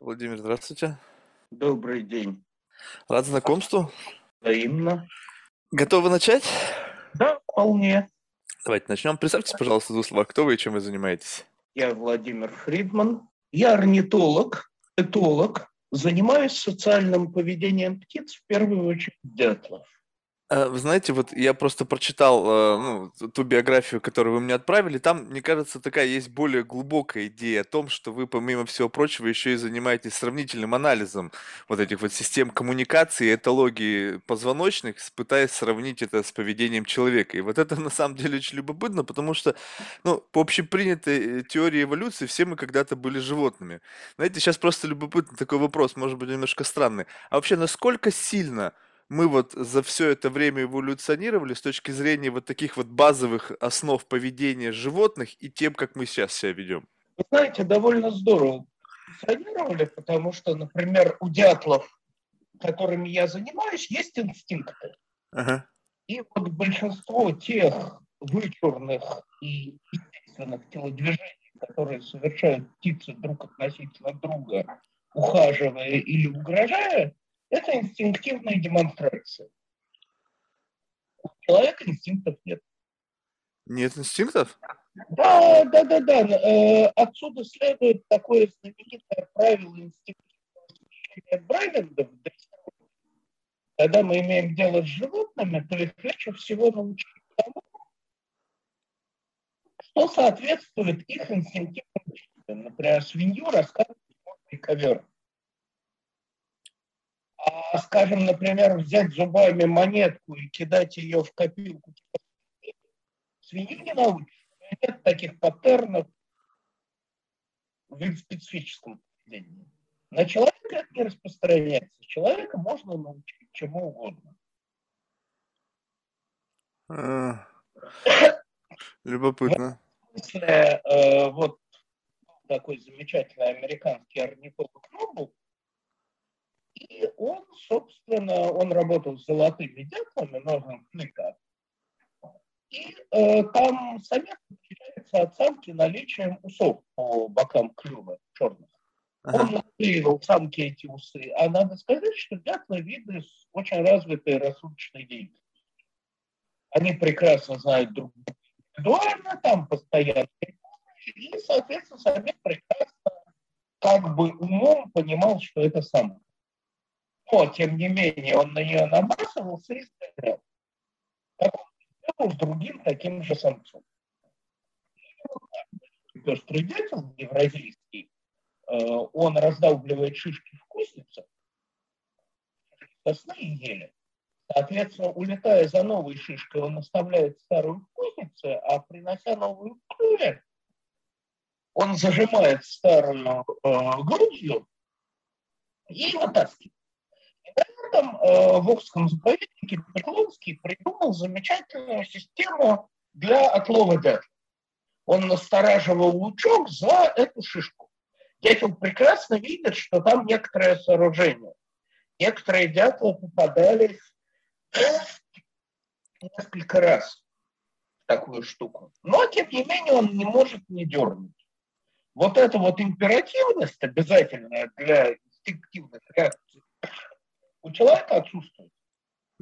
Владимир, здравствуйте. Добрый день. Рад знакомству. Взаимно. Готовы начать? Да, вполне. Давайте начнем. Представьтесь, пожалуйста, в двух словах, кто вы и чем вы занимаетесь. Я Владимир Фридман. Я орнитолог, этолог. Занимаюсь социальным поведением птиц, в первую очередь дятлов. А, вы знаете, вот я просто прочитал э, ну, ту биографию, которую вы мне отправили. Там, мне кажется, такая есть более глубокая идея о том, что вы, помимо всего прочего, еще и занимаетесь сравнительным анализом вот этих вот систем коммуникации, этологии позвоночных, пытаясь сравнить это с поведением человека. И вот это на самом деле очень любопытно, потому что, ну, по общепринятой э, теории эволюции все мы когда-то были животными. Знаете, сейчас просто любопытный такой вопрос, может быть, немножко странный. А вообще, насколько сильно мы вот за все это время эволюционировали с точки зрения вот таких вот базовых основ поведения животных и тем, как мы сейчас себя ведем? Вы знаете, довольно здорово эволюционировали, потому что, например, у дятлов, которыми я занимаюсь, есть инстинкты. Ага. И вот большинство тех вычурных и естественных телодвижений, которые совершают птицы друг относительно друга, ухаживая или угрожая, это инстинктивная демонстрация. У человека инстинктов нет. Нет инстинктов? Да, да, да, да. Э, отсюда следует такое знаменитое правило инстинктивного смещения Брайленда когда мы имеем дело с животными, то их легче всего научить тому, что соответствует их инстинктивным чувствам. Например, свинью рассказывать можно ковер. А, скажем, например, взять зубами монетку и кидать ее в копилку, свинью не научишь. Нет таких паттернов в специфическом поведении. На человека это не распространяется. Человека можно научить чему угодно. А, любопытно. В смысле, э, вот такой замечательный американский орнитолог Нобл и он, собственно, он работал с золотыми дятлами, ножом флика. И э, там самец отличается от самки наличием усов по бокам клюва черных. Ага. Он наклеивал самки эти усы. А надо сказать, что дятлы виды с очень развитой рассудочной деятельностью. Они прекрасно знают друг друга индивидуально, там постоянно. И, соответственно, самец прекрасно как бы умом понимал, что это самка но, тем не менее, он на нее набрасывался и стрелял. Как он сделал с другим таким же самцом. Пестрый дятел евразийский, э, он раздалбливает шишки в кустицах, сосны и ели. Соответственно, улетая за новой шишкой, он оставляет старую в кузнице, а принося новую клюве, он зажимает старую э, грудью и вытаскивает этом э, в Окском заповеднике Поклонский придумал замечательную систему для отлова дятла. Он настораживал лучок за эту шишку. Дятел прекрасно видит, что там некоторое сооружение. Некоторые дятлы попадались несколько раз в такую штуку. Но, тем не менее, он не может не дернуть. Вот эта вот императивность обязательная для инстинктивных реакций у человека отсутствует.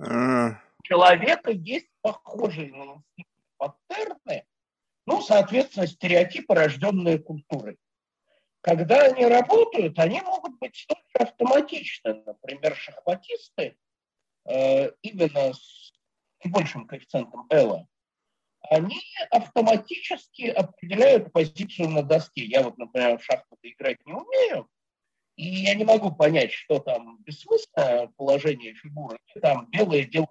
А. У человека есть похожие на паттерны, ну, соответственно, стереотипы, рожденные культурой. Когда они работают, они могут быть столь же автоматичны. Например, шахматисты э, именно с большим коэффициентом Элла, они автоматически определяют позицию на доске. Я вот, например, в шахматы играть не умею, и я не могу понять, что там бессмысленное положение фигуры, там белое дело.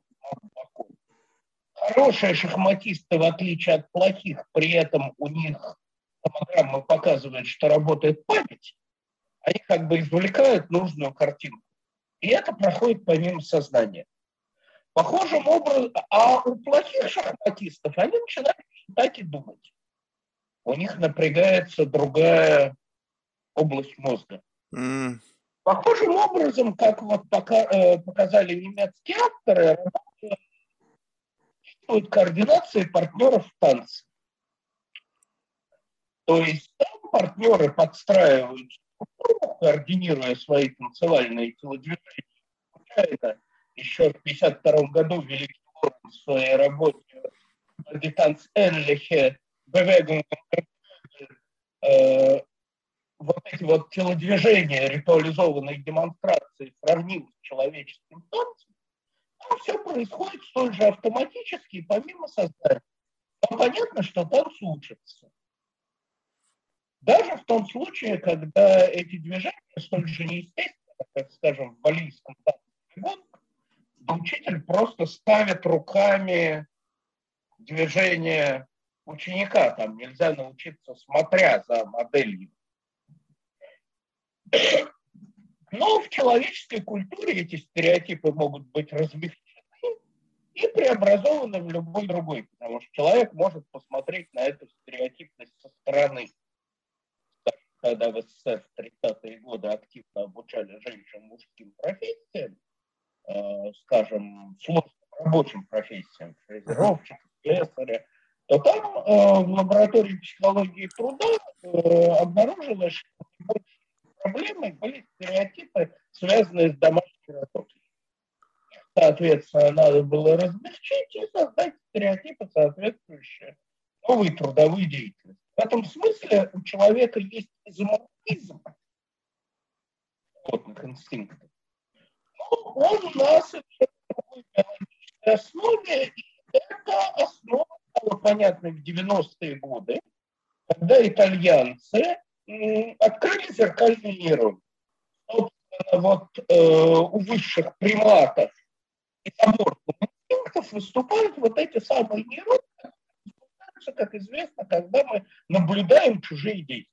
Хорошие шахматисты, в отличие от плохих, при этом у них томограмма показывает, что работает память, они как бы извлекают нужную картинку. И это проходит помимо сознания. Похожим образом, а у плохих шахматистов они начинают считать и думать. У них напрягается другая область мозга. Mm. Похожим образом, как вот пока, э, показали немецкие авторы, существует координация партнеров в танце. То есть там партнеры подстраивают координируя свои танцевальные телодвижения. Это еще в 1952 году Великий Лорен в своей работе «Die Tanzähnliche Bewegung» э, вот эти вот телодвижения, ритуализованные демонстрации сравнил с человеческим танцем, там все происходит столь же автоматически, помимо сознания. Там понятно, что танц учится. Даже в том случае, когда эти движения столь же неестественны, как, скажем, в балийском танце, учитель просто ставит руками движение ученика. Там нельзя научиться, смотря за моделью. Но в человеческой культуре эти стереотипы могут быть размягчены и преобразованы в любой другой, потому что человек может посмотреть на эту стереотипность со стороны. Когда в СССР в 30-е годы активно обучали женщин мужским профессиям, э, скажем, сложным рабочим профессиям, фрезеровщик, слесаря, то там э, в лаборатории психологии труда э, обнаружилось, что проблемой были стереотипы, связанные с домашней работой. Соответственно, надо было размягчить и создать стереотипы, соответствующие новой трудовой деятельности. В этом смысле у человека есть изоморфизм животных инстинктов. Но он у нас на биологической основе, и эта основа стала понятной в 90-е годы, когда итальянцы открыли зеркальный нейрон. Собственно, вот э, у высших приматов и заморфных инстинктов выступают вот эти самые нейроны, как известно, когда мы наблюдаем чужие действия.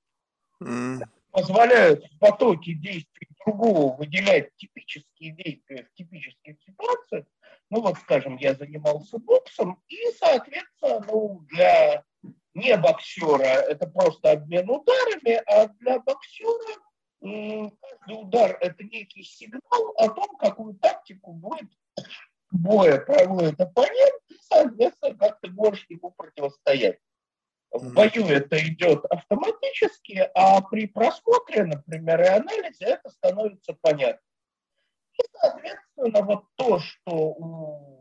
Mm. Позволяют в потоке действий другого выделять типические действия в типических ситуациях. Ну вот, скажем, я занимался боксом, и, соответственно, ну, для не боксера это просто обмен ударами, а для боксера каждый удар это некий сигнал о том, какую тактику будет боя проводит оппонент, и, соответственно, как ты можешь ему противостоять. В бою это идет автоматически, а при просмотре, например, и анализе это становится понятно. И, соответственно, вот то, что у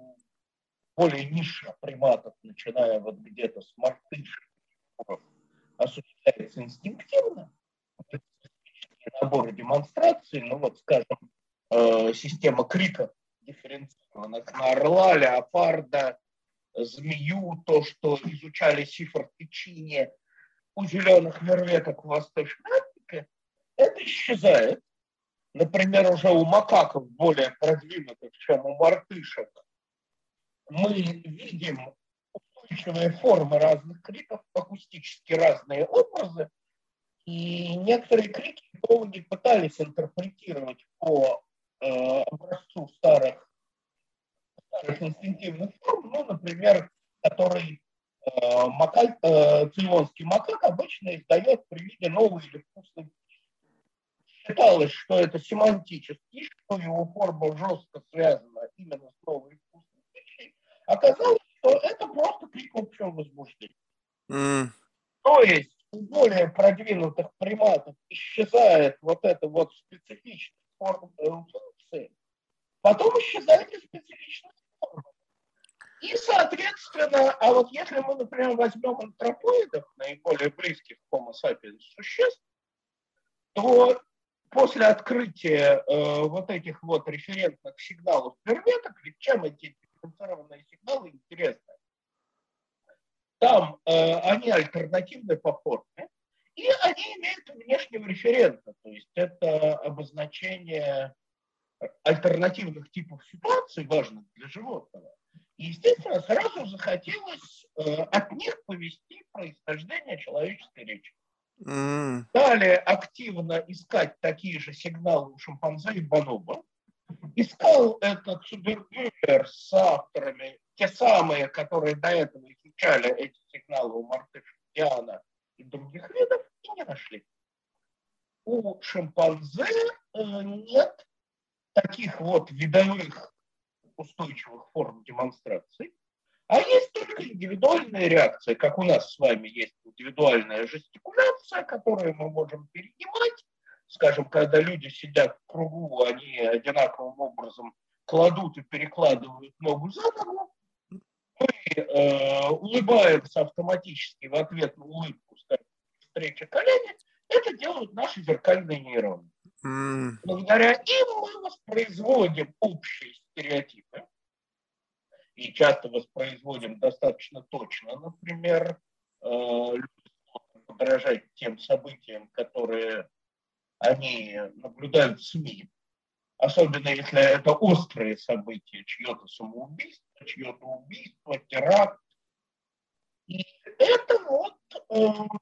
более низших приматов, начиная вот где-то с мартышек, осуществляется инстинктивно, наборы демонстраций, ну вот, скажем, э, система крика дифференцированных на орла, леопарда, змею, то, что изучали сифр течения у зеленых верветок в Восточной Африке, это исчезает. Например, уже у макаков более продвинутых, чем у мартышек, мы видим устойчивые формы разных криков, акустически разные образы, и некоторые крики биологи пытались интерпретировать по э, образцу старых, старых инстинктивных форм, ну, например, который э, макак, э, цейлонский макак обычно издает при виде новой или вкусной Считалось, что это семантический, что его форма жестко связана именно с новой Оказалось, что это просто крик общего возбуждения. Mm. То есть у более продвинутых приматов исчезает вот эта вот специфичная форма функции, потом исчезает и специфичная форма. И, соответственно, а вот если мы, например, возьмем антропоидов, наиболее близких к Homo sapiens существ, то после открытия э, вот этих вот референтных сигналов верметок, ведь чем эти дифференцированные сигналы интересны. Там э, они альтернативны по форме, и они имеют внешнего референта, то есть это обозначение альтернативных типов ситуаций, важных для животного. И, естественно, сразу захотелось э, от них повести происхождение человеческой речи. Mm. Далее активно искать такие же сигналы у шимпанзе и бонобо искал этот Цубербюллер с авторами, те самые, которые до этого изучали эти сигналы у мартышек Диана и других видов, и не нашли. У шимпанзе э, нет таких вот видовых устойчивых форм демонстрации, а есть только индивидуальные реакции, как у нас с вами есть индивидуальная жестикуляция, которую мы можем перенимать, скажем, когда люди сидят в кругу, они одинаковым образом кладут и перекладывают ногу за ногу, мы э, улыбаемся автоматически в ответ на улыбку, скажем, встреча колени, это делают наши зеркальные нейроны. Mm. Благодаря им мы воспроизводим общие стереотипы и часто воспроизводим достаточно точно. Например, э, подражать тем событиям, которые они наблюдают в СМИ, особенно если это острые события, чье-то самоубийство, чье-то убийство, теракт. И это вот э,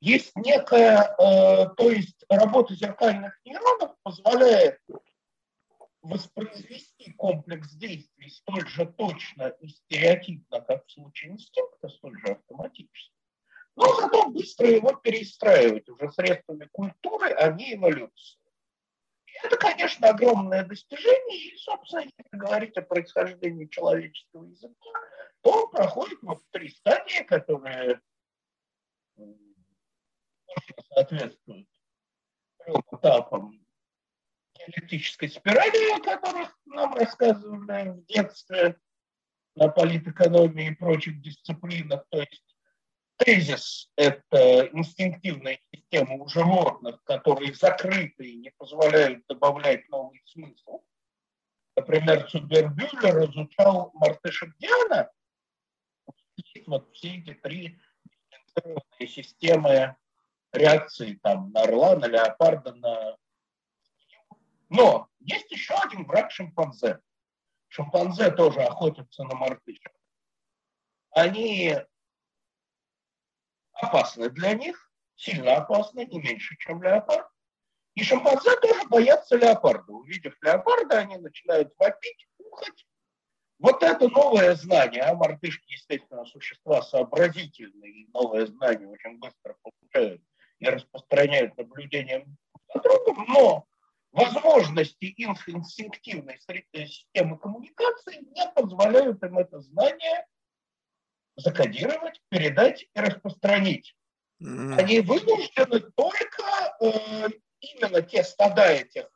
есть некая, э, то есть работа зеркальных нейронов позволяет воспроизвести комплекс действий столь же точно и стереотипно, как в случае инстинкта, столь же автоматически, но зато быстро его перестраивать уже средствами культуры, а не эволюции. Это, конечно, огромное достижение, и, собственно, если говорить о происхождении человеческого языка, то он проходит вот три стадии, которые соответствуют трем этапам диалектической спирали, о которых нам рассказывали в детстве на политэкономии и прочих дисциплинах. То есть тезис – это инстинктивная система у животных, которые закрыты и не позволяют добавлять новый смысл. Например, Цубербюллер изучал мартышек Диана. Вот все эти три системы реакции там, на орла, на леопарда, на... Но есть еще один враг шимпанзе. Шимпанзе тоже охотятся на мартышек. Они опасны для них, сильно опасны, не меньше, чем леопард. И шимпанзе тоже боятся леопарда. Увидев леопарда, они начинают вопить, ухать. Вот это новое знание, а мартышки, естественно, существа сообразительные, новое знание очень быстро получают и распространяют наблюдением за другом, но возможности инстинктивной системы коммуникации не позволяют им это знание закодировать, передать и распространить. Mm. Они вынуждены только э, именно те стада этих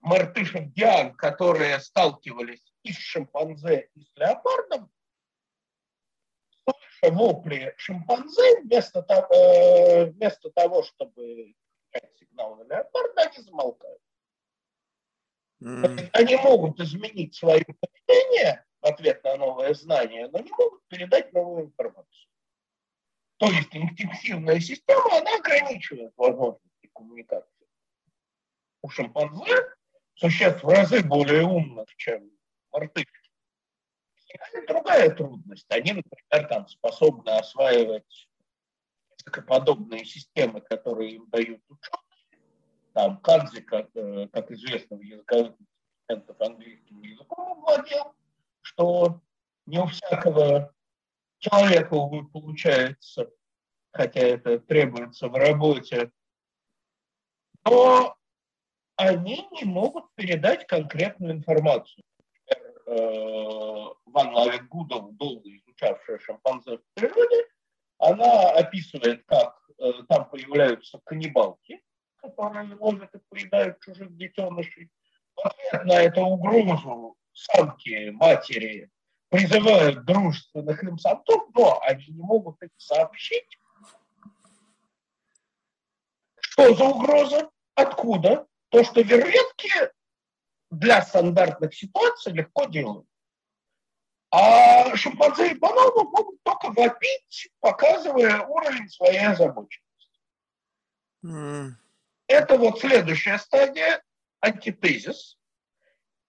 мартышек Диан, которые сталкивались и с шимпанзе, и с леопардом, слыша вопли шимпанзе, вместо того, э, вместо того чтобы сигнал на леопарда, они замолкают. Mm. Они могут изменить свое поведение в ответ на новое знание, но не могут передать новую информацию. То есть интенсивная система, она ограничивает возможности коммуникации. У шимпанзе существ в разы более умных, чем мартышки. Другая трудность. Они, например, там, способны осваивать подобные системы, которые им дают ученые, там Канзи, как, э, как известно в языковых инструментах английским языком владел, что не у всякого человека, увы, получается, хотя это требуется в работе, но они не могут передать конкретную информацию. Например, э, Ван Лавик Гудов, долго изучавшая шимпанзе в природе, она описывает, как э, там появляются каннибалки, которые ловят и поедают чужих детенышей. В ответ на эту угрозу самки, матери призывают дружественных им самцов, но они не могут это сообщить. Что за угроза? Откуда? То, что верветки для стандартных ситуаций легко делают. А шимпанзе и бананы могут только вопить, показывая уровень своей озабоченности. Mm. Это вот следующая стадия, антитезис.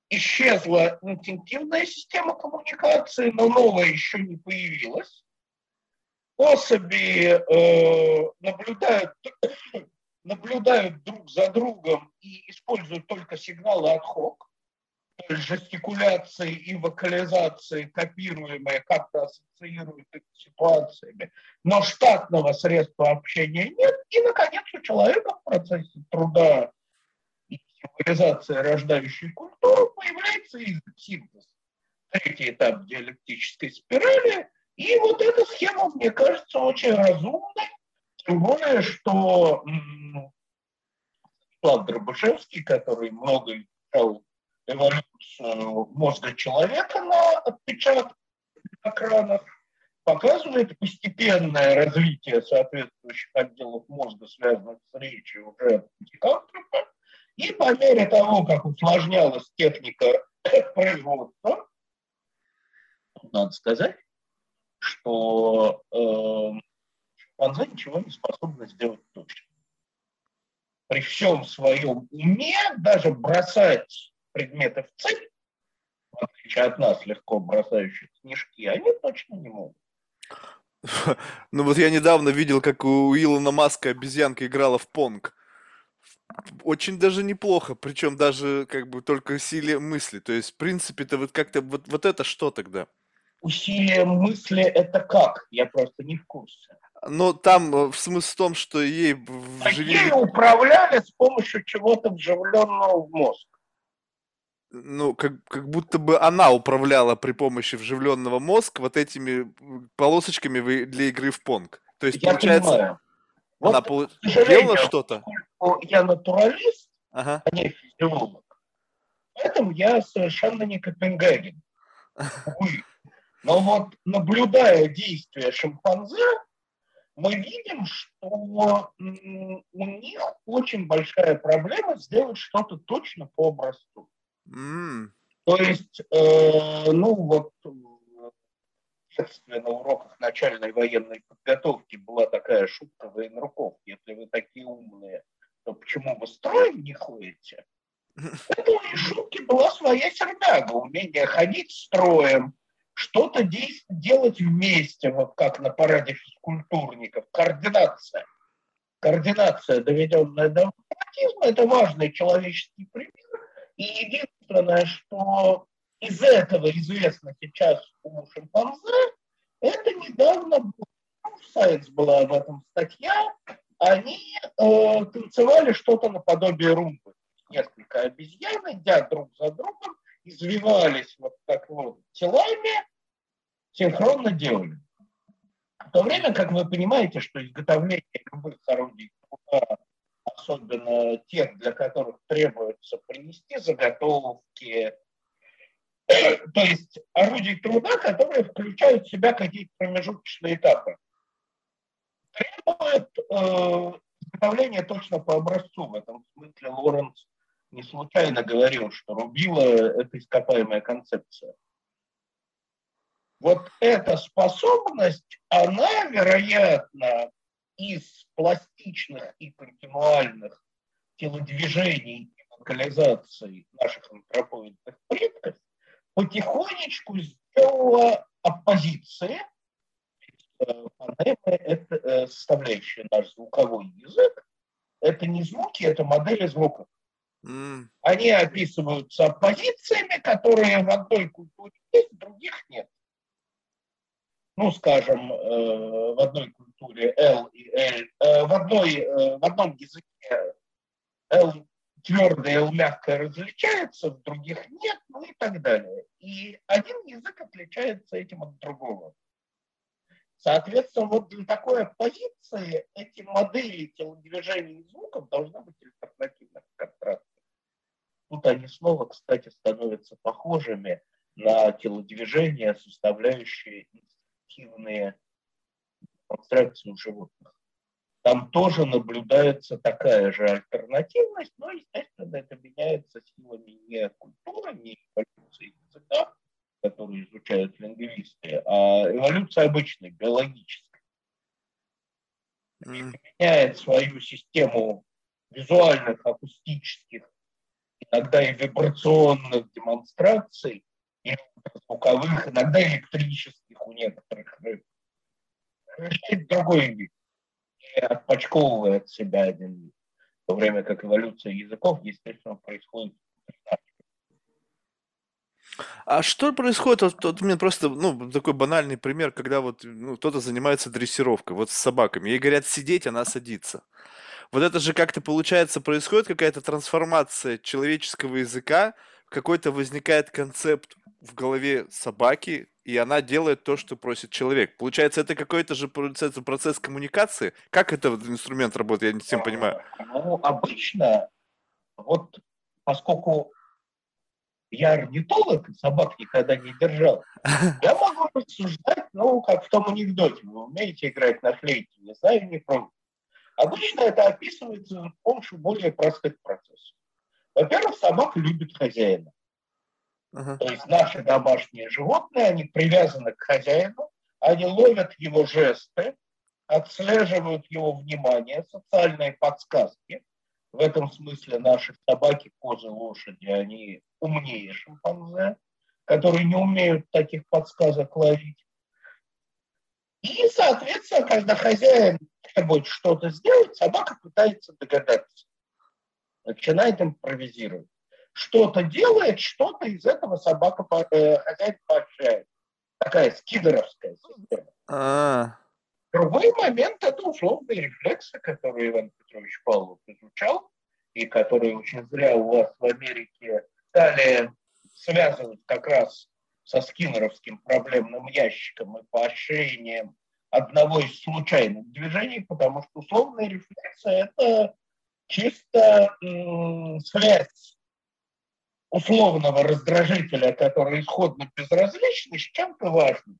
Исчезла интенсивная система коммуникации, но новая еще не появилась. Особи э, наблюдают, наблюдают друг за другом и используют только сигналы от хок, жестикуляции и вокализации, копируемые, как-то ассоциируют их с ситуациями, но штатного средства общения нет. И, наконец, у человека в процессе труда и символизации рождающей культуры появляется синтез. Третий этап диалектической спирали – И вот эта схема, мне кажется, очень разумной, тем более, что Влад Дробышевский, который много изучал эволюцию мозга человека на отпечатках экранах, показывает постепенное развитие соответствующих отделов мозга, связанных с речью уже от пятикантропа, и по мере того, как усложнялась техника производства, надо сказать, что э, шимпанзе ничего не способны сделать точно. При всем своем уме даже бросать предметы в цель, в отличие от нас, легко бросающих снежки, они точно не могут. Ну вот я недавно видел, как у Илона Маска обезьянка играла в понг. Очень даже неплохо, причем даже как бы только силе мысли. То есть, в принципе-то вот как-то вот, вот это что тогда? Усилие мысли это как? Я просто не в курсе. Ну, там э, в смысл в том, что ей вживили... Ей управляли с помощью чего-то вживленного в мозг ну, как, как будто бы она управляла при помощи вживленного мозга вот этими полосочками для игры в понг. То есть, я получается, понимаю. она вот, пол... делала что-то? Я натуралист, ага. а не физиолог. Поэтому я совершенно не Копенгаген. Но вот наблюдая действия шимпанзе, мы видим, что у них очень большая проблема сделать что-то точно по образцу. Mm. То есть, э, ну вот детстве на уроках начальной военной подготовки была такая шутка военруков. Если вы такие умные, то почему вы строем не ходите? Это у шутки была своя сердага, умение ходить строем, что-то делать вместе, вот как на параде физкультурников, координация. Координация, доведенная до автоматизма, это важный человеческий пример. И единственное, что из этого известно сейчас у шимпанзе, это недавно в Science была об этом статья, они э, танцевали что-то наподобие румбы. Несколько обезьян, идя друг за другом, извивались вот так вот телами, синхронно делали. В то время, как вы понимаете, что изготовление любых орудий особенно тех, для которых требуется принести заготовки, то есть орудий труда, которые включают в себя какие-то промежуточные этапы. Требует э, изготовления точно по образцу. В этом смысле Лоренц не случайно говорил, что рубила – это ископаемая концепция. Вот эта способность, она, вероятно, из пластичных и континуальных телодвижений и локализаций наших антропоидных предков потихонечку сделала оппозиции. Фонемы – это э, составляющая наш звуковой язык. Это не звуки, это модели звуков. Mm. Они описываются оппозициями, которые в одной культуре есть, в других нет ну, скажем, э, в одной культуре L и L, э, в, одной, э, в одном языке L твердое, L мягкое различается, в других нет, ну и так далее. И один язык отличается этим от другого. Соответственно, вот для такой оппозиции эти модели телодвижений и звуков должны быть альтернативных контрастов. Тут они снова, кстати, становятся похожими на телодвижения, составляющие активные конструкции у животных. Там тоже наблюдается такая же альтернативность, но, естественно, это меняется силами не культуры, не эволюции языка, которые изучают лингвисты, а эволюция обычной, биологической. Mm. Меняет свою систему визуальных, акустических, иногда и вибрационных демонстраций, и звуковых, иногда электрических у некоторых рыб. Решает другой вид и отпочковывает себя один вид. В то время как эволюция языков, естественно, происходит а что происходит? Вот, вот у меня просто, ну, такой банальный пример, когда вот ну, кто-то занимается дрессировкой, вот с собаками. Ей говорят сидеть, она садится. Вот это же как-то получается, происходит какая-то трансформация человеческого языка, какой-то возникает концепт в голове собаки, и она делает то, что просит человек. Получается, это какой-то же процесс, процесс коммуникации. Как это вот инструмент работает, я не совсем понимаю. Ну, обычно, вот поскольку я орнитолог, собак никогда не держал, я могу рассуждать, ну, как в том анекдоте, вы умеете играть на флейте, не знаю, не пробую. Обычно это описывается с помощью более простых процессов. Во-первых, собака любит хозяина. Uh-huh. То есть наши домашние животные, они привязаны к хозяину, они ловят его жесты, отслеживают его внимание, социальные подсказки. В этом смысле наши собаки, козы, лошади, они умнее шимпанзе, которые не умеют таких подсказок ловить. И, соответственно, когда хозяин требует что-то сделать, собака пытается догадаться. Начинает импровизировать что-то делает, что-то из этого собака э, хозяин поощряет. Такая скидеровская система. А-а-а. Другой момент – это условные рефлексы, которые Иван Петрович Павлов изучал, и которые очень зря у вас в Америке стали связывать как раз со скиннеровским проблемным ящиком и поощрением одного из случайных движений, потому что условные рефлексы – это чисто связь условного раздражителя, который исходно безразличный, с чем-то важным.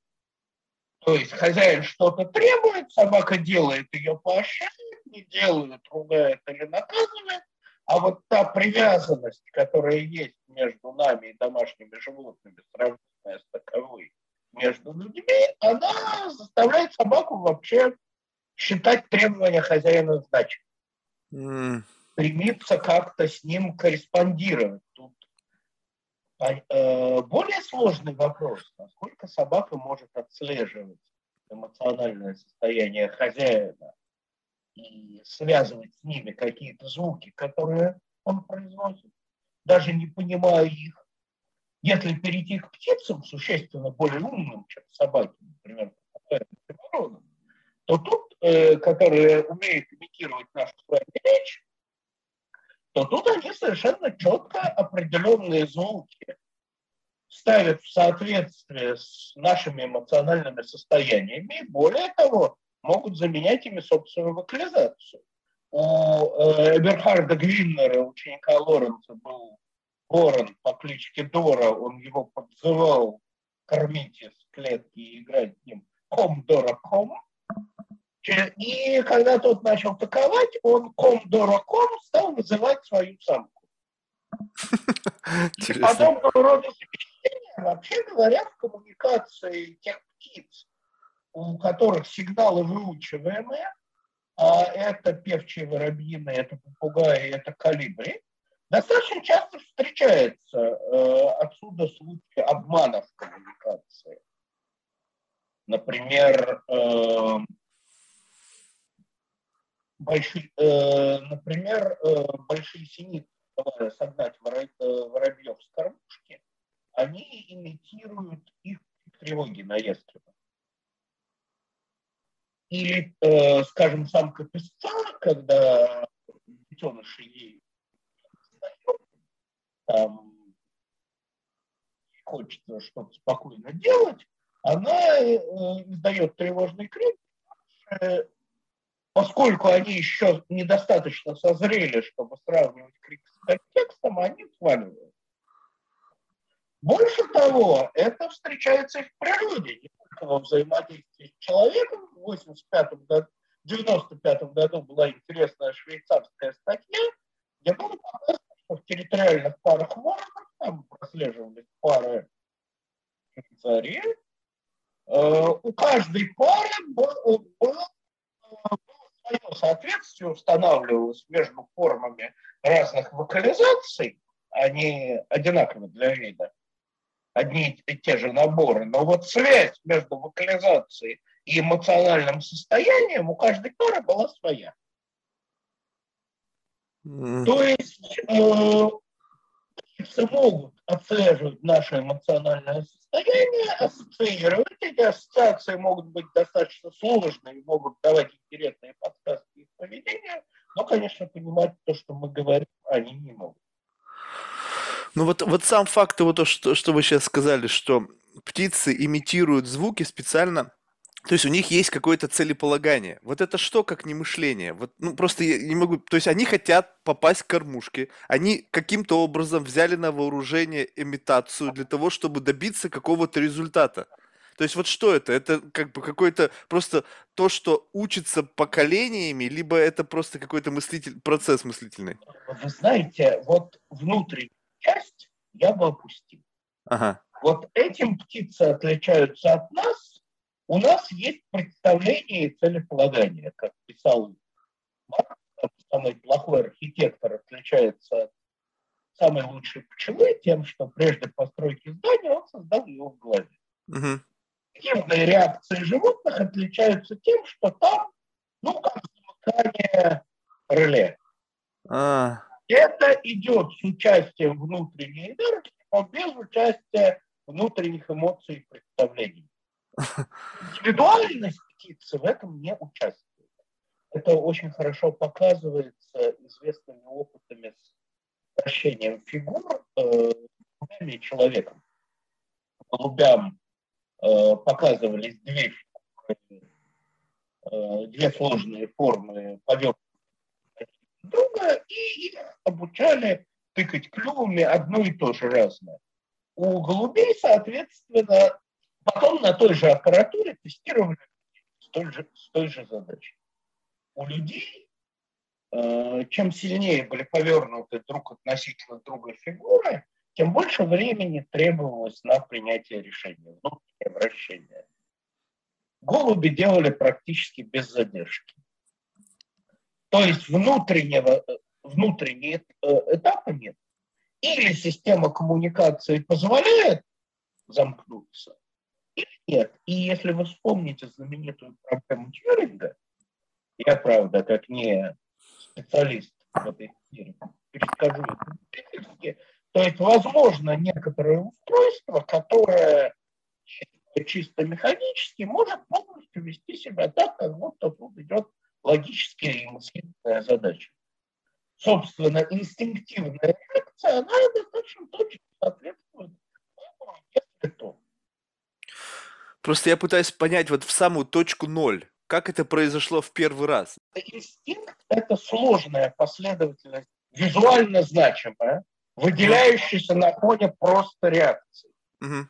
То есть хозяин что-то требует, собака делает ее поощряет, не делает, ругает или наказывает, а вот та привязанность, которая есть между нами и домашними животными, сравненная с таковой между людьми, она заставляет собаку вообще считать требования хозяина значимыми. Mm. Как-то с ним корреспондировать. Тут Э, более сложный вопрос, насколько собака может отслеживать эмоциональное состояние хозяина и связывать с ними какие-то звуки, которые он произносит, даже не понимая их. Если перейти к птицам, существенно более умным, чем собаки, например, то тут, которые умеют имитировать нашу с вами речь, то тут они совершенно четко определенные звуки ставят в соответствие с нашими эмоциональными состояниями. И более того, могут заменять ими собственную вокализацию. У э, Эберхарда Гвиннера, ученика Лоренца, был ворон по кличке Дора, он его подзывал кормить из клетки и играть с ним ком Дора ком. И когда тот начал таковать, он ком-дороком стал вызывать свою самку. Подобного рода замещения, вообще говоря, в коммуникации тех птиц, у которых сигналы выучиваемые, а это певчие воробьины, это попугаи, это калибри, достаточно часто встречается э, отсюда случаи обманов в коммуникации. Например, э, большие, э, например, э, большие синицы, согнать э, воробьев с кормушки, они имитируют их тревоги на. Или, э, скажем, самка песца, когда детеныши ей там хочется что-то спокойно делать, она э, издает тревожный крик, поскольку они еще недостаточно созрели, чтобы сравнивать крик с контекстом, они сваливают. Больше того, это встречается и в природе, не только во взаимодействии с человеком. В 85 году, 95 году была интересная швейцарская статья, где было показано, что в территориальных парах воронов, там прослеживались пары Швейцарии, э, у каждой пары был, был свое соответствие устанавливалось между формами разных вокализаций, они одинаковы для вида, одни и те же наборы, но вот связь между вокализацией и эмоциональным состоянием у каждой пары была своя. Mm. То есть э, могут отслеживать наше эмоциональное состояние, ассоциировать. Эти ассоциации могут быть достаточно сложные, могут давать интересные подсказки их поведения, но, конечно, понимать то, что мы говорим, они не могут. Ну вот, вот сам факт того, то, что, что вы сейчас сказали, что птицы имитируют звуки специально то есть у них есть какое-то целеполагание. Вот это что, как не мышление? Вот, ну, просто я не могу... То есть они хотят попасть к кормушке. Они каким-то образом взяли на вооружение имитацию для того, чтобы добиться какого-то результата. То есть вот что это? Это как бы какой-то просто то, что учится поколениями, либо это просто какой-то мыслитель, процесс мыслительный? Вы знаете, вот внутреннюю часть я бы опустил. Ага. Вот этим птицы отличаются от нас, у нас есть представление и целеполагание, как писал Марк, самый плохой архитектор отличается от самой лучшей пчелы тем, что прежде постройки здания он создал его в голове. Угу. Активные реакции животных отличаются тем, что там, ну, как замыкание реле. А. Это идет с участием внутренней энергии, но без участия внутренних эмоций и представлений. Индивидуальность птицы в этом не участвует. Это очень хорошо показывается известными опытами с вращением фигур э, голубями и человеком. Голубям э, показывались две э, две сложные формы поверхности друга, и их обучали тыкать клювами одно и то же разное. У голубей, соответственно, Потом на той же аппаратуре тестировали с той же, с той же задачей. У людей, э, чем сильнее были повернуты друг относительно друга фигуры, тем больше времени требовалось на принятие решения, внутреннее вращение. Голуби делали практически без задержки. То есть внутреннего, внутреннего э, этапа нет. Или система коммуникации позволяет замкнуться, нет. И если вы вспомните знаменитую проблему Тьюринга, я, правда, как не специалист в этой сфере, перескажу то есть, возможно, некоторое устройство, которое чисто механически может полностью вести себя так, как будто тут идет логическая и инстинктная задача. Собственно, инстинктивная реакция, она достаточно точно соответствует если то. Просто я пытаюсь понять вот в самую точку ноль. Как это произошло в первый раз? Инстинкт – это сложная последовательность, визуально значимая, выделяющаяся на фоне просто реакции, угу.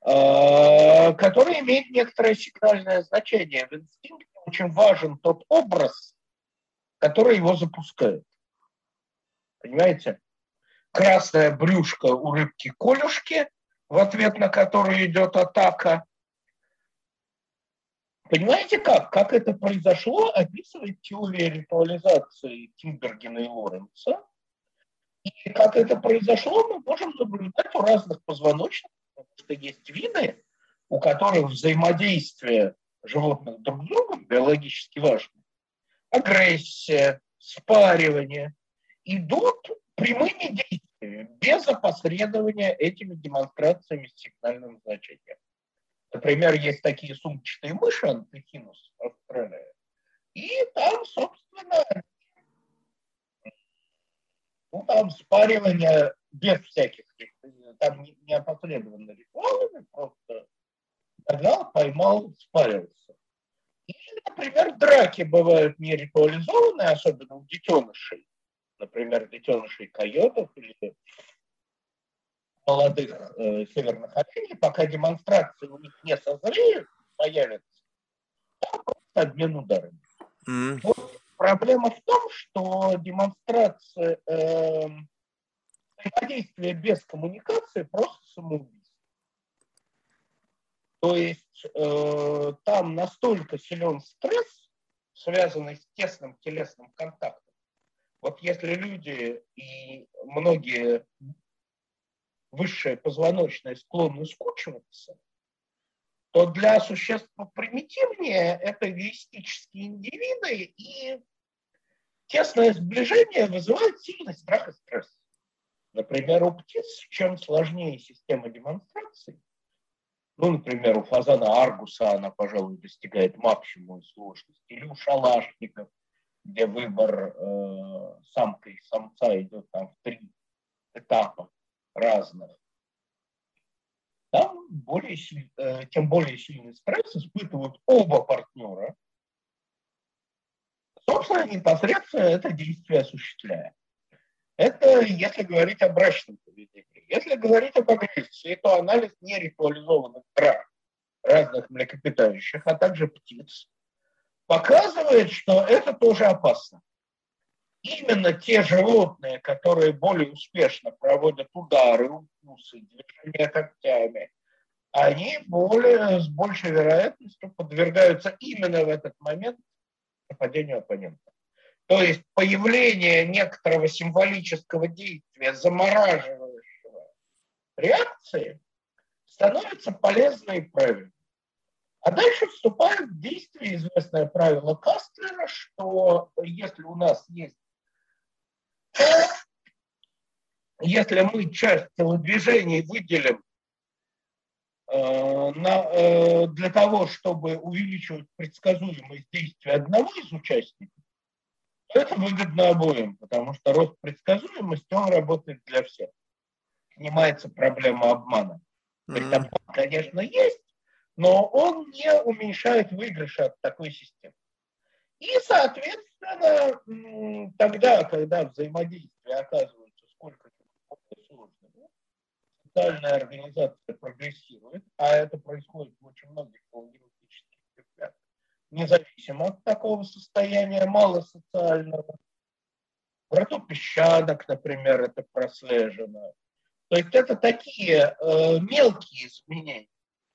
которая имеет некоторое сигнальное значение. В инстинкте очень важен тот образ, который его запускает. Понимаете? Красная брюшка у рыбки-колюшки, в ответ на которую идет атака, Понимаете как? Как это произошло, описывает теория ритуализации Тимбергена и Лоренца. И как это произошло, мы можем наблюдать у разных позвоночных, потому что есть виды, у которых взаимодействие животных друг с другом биологически важно. Агрессия, спаривание идут прямыми действиями, без опосредования этими демонстрациями с сигнальным значением. Например, есть такие сумчатые мыши, антехинус Австралия, и там, собственно, ну, там спаривание без всяких, там не, не ритуалами, просто догнал, поймал, спарился. Или, например, драки бывают не ритуализованные, особенно у детенышей, например, детенышей койотов или молодых э, северных оленей, пока демонстрации у них не созреют, появятся, обмен ударами. Mm. Вот проблема в том, что демонстрация э, взаимодействия без коммуникации просто самоубийство. То есть э, там настолько силен стресс, связанный с тесным телесным контактом. Вот если люди и многие высшая позвоночная склонны скучиваться, то для существ примитивнее это эгоистические индивиды, и тесное сближение вызывает сильный страх и стресс. Например, у птиц, чем сложнее система демонстраций, ну, например, у фазана аргуса она, пожалуй, достигает максимума сложности, или у шалашников, где выбор э, самка и самца идет там в три этапа, разных. Там более, э, тем более сильный стресс испытывают оба партнера, собственно, непосредственно это действие осуществляя. Это если говорить о брачном поведении. Если говорить об агрессии, то анализ неритуализованных драк разных млекопитающих, а также птиц, показывает, что это тоже опасно. Именно те животные, которые более успешно проводят удары, укусы, движения когтями, они более, с большей вероятностью подвергаются именно в этот момент нападению оппонента. То есть появление некоторого символического действия, замораживающего реакции, становится полезной и правильной. А дальше вступает в действие известное правило Кастлера, что если у нас есть, если мы часть телодвижений выделим э, на, э, для того, чтобы увеличивать предсказуемость действия одного из участников, это выгодно обоим, потому что рост предсказуемости, он работает для всех. Снимается проблема обмана. Mm-hmm. конечно, есть, но он не уменьшает выигрыша от такой системы. И, соответственно, тогда, когда взаимодействие оказывается сколько-нибудь сложным, социальная организация прогрессирует, а это происходит в очень многих лингвистических ветвях, независимо от такого состояния малосоциального. В роду песчанок, например, это прослежено. То есть это такие э, мелкие изменения,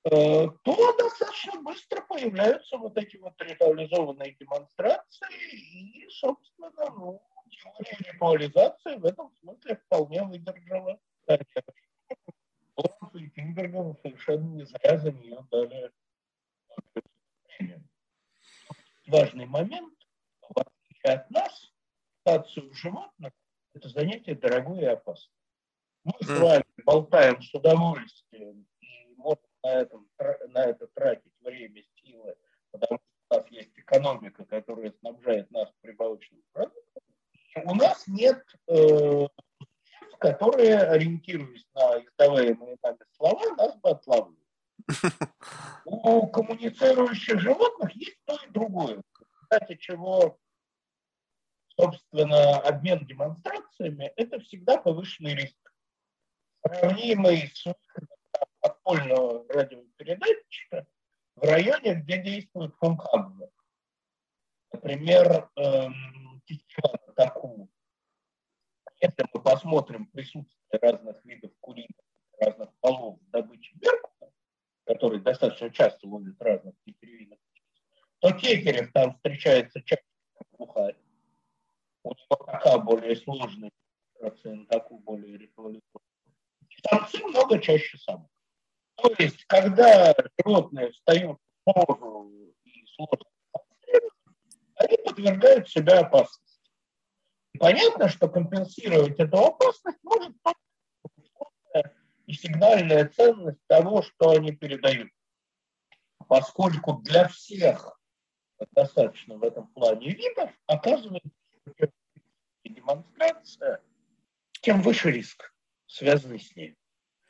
то достаточно быстро появляются вот эти вот ритуализованные демонстрации и, собственно, ну, теория ритуализации в этом смысле вполне выдержала. Ломс и Кинбергов совершенно не зря за нее дали важный момент, в отличие от нас, стацию животных – это занятие дорогое и опасное. Мы с вами болтаем с удовольствием и можем на, этом, на это тратить время, силы, потому что у нас есть экономика, которая снабжает нас прибавочным продуктом. У нас нет э, которые, ориентируясь на издаваемые нами слова, нас бы отлавливали. У коммуницирующих животных есть то и другое. Кстати, чего, собственно, обмен демонстрациями – это всегда повышенный риск. Сравнимый с подпольного радиопередатчика в районе, где действует функабла. Например, эм, Таку. Если мы посмотрим присутствие разных видов куриных, разных полов в добыче беркута, которые достаточно часто ловят разных тетеревинных то Кекерев там встречается чаще, чем. У него такая более сложная процент, такую более ритуализованную. Самцы много чаще самок. То есть, когда животные встают в позу и сложно они подвергают себя опасности. И понятно, что компенсировать эту опасность может только и сигнальная ценность того, что они передают. Поскольку для всех достаточно в этом плане видов, оказывается, демонстрация, тем выше риск, связанный с ней.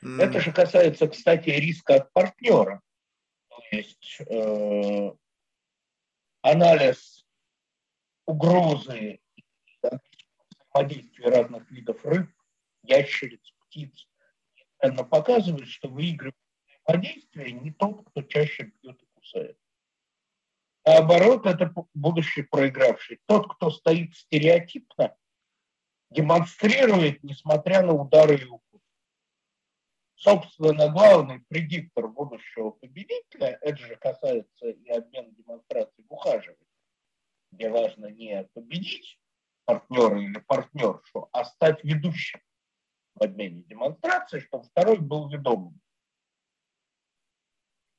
Mm. Это же касается, кстати, риска от партнера. То есть э, анализ угрозы взаимодействия разных видов рыб, ящериц, птиц, она показывает, что выигрывает взаимодействие не тот, кто чаще бьет и кусает. Наоборот, это будущий проигравший. Тот, кто стоит стереотипно, демонстрирует, несмотря на удары и укусы. Собственно, главный предиктор будущего победителя, это же касается и обмена демонстраций в ухаживании, где важно не победить партнера или партнершу, а стать ведущим в обмене демонстраций, чтобы второй был ведомым.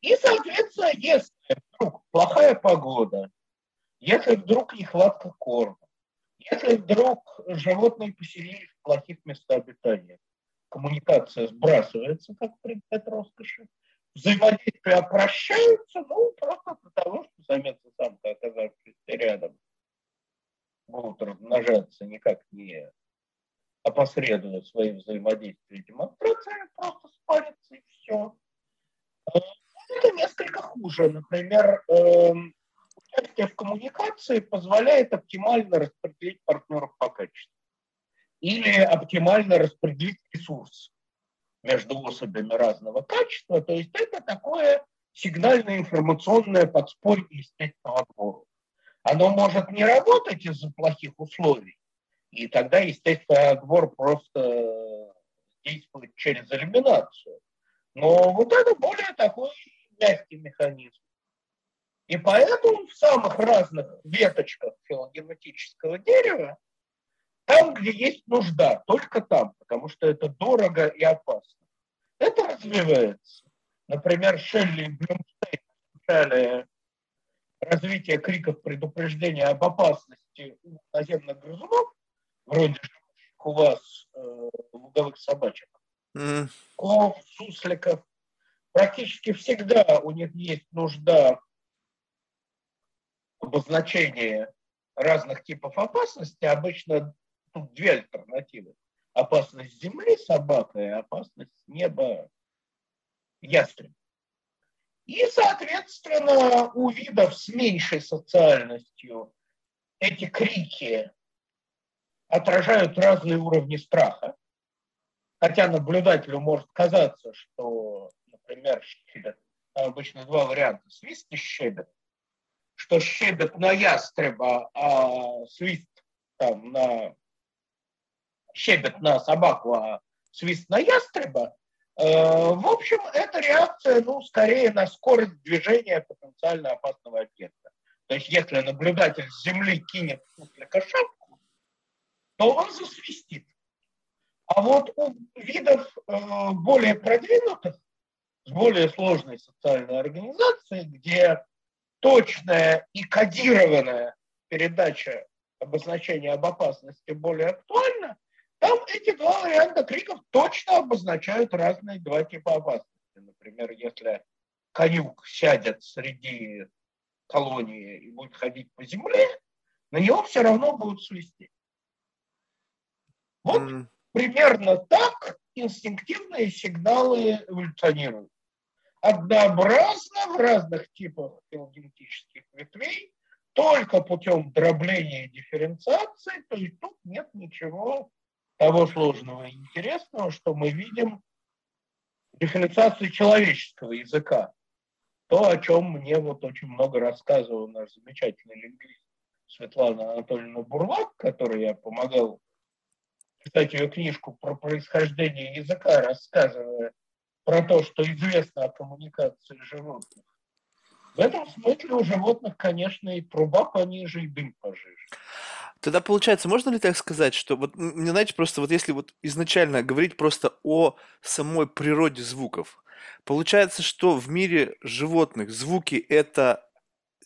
И, соответственно, если вдруг плохая погода, если вдруг нехватка корма, если вдруг животные поселились в плохих местах обитания, коммуникация сбрасывается как предмет роскоши, взаимодействия опрощаются, ну, просто для того, что самец и самка, оказавшись рядом, будут размножаться никак не опосредуя свои взаимодействия и демонстрации, просто спарятся и все Это несколько хуже. Например, эм, участие в коммуникации позволяет оптимально распределить партнеров по качеству или оптимально распределить ресурсы между особями разного качества. То есть это такое сигнальное информационное подспорье естественного отбора. Оно может не работать из-за плохих условий, и тогда естественный отбор просто действует через элиминацию. Но вот это более такой мягкий механизм. И поэтому в самых разных веточках филогенетического дерева, там, где есть нужда, только там, потому что это дорого и опасно, это развивается. Например, Шелли и Блюмстейн изучали развитие криков предупреждения об опасности у наземных грызунов, вроде у вас э, луговых собачек, mm. ков, сусликов. Практически всегда у них есть нужда обозначения разных типов опасности. Обычно тут две альтернативы. Опасность земли собака и опасность неба ястреб. И, соответственно, у видов с меньшей социальностью эти крики отражают разные уровни страха. Хотя наблюдателю может казаться, что, например, щебет, обычно два варианта, свист и щебет, что щебет на ястреба, а свист там на щебет на собаку, а свист на ястреба, э, в общем, это реакция, ну, скорее на скорость движения потенциально опасного объекта. То есть, если наблюдатель с земли кинет суслика шапку, то он засвистит. А вот у видов э, более продвинутых, с более сложной социальной организацией, где точная и кодированная передача обозначения об опасности более актуальна, там эти два варианта криков точно обозначают разные два типа опасности. Например, если конюк сядет среди колонии и будет ходить по земле, на него все равно будут свистеть. Вот mm. примерно так инстинктивные сигналы эволюционируют. Однообразно в разных типах филогенетических ветвей, только путем дробления и дифференциации, то есть тут нет ничего того сложного и интересного, что мы видим в дифференциации человеческого языка. То, о чем мне вот очень много рассказывал наш замечательный лингвист Светлана Анатольевна Бурлак, которой я помогал писать ее книжку про происхождение языка, рассказывая про то, что известно о коммуникации животных. В этом смысле у животных, конечно, и труба пониже, и дым пожиже. Тогда получается, можно ли так сказать, что вот мне знаете, просто вот если вот изначально говорить просто о самой природе звуков, получается, что в мире животных звуки это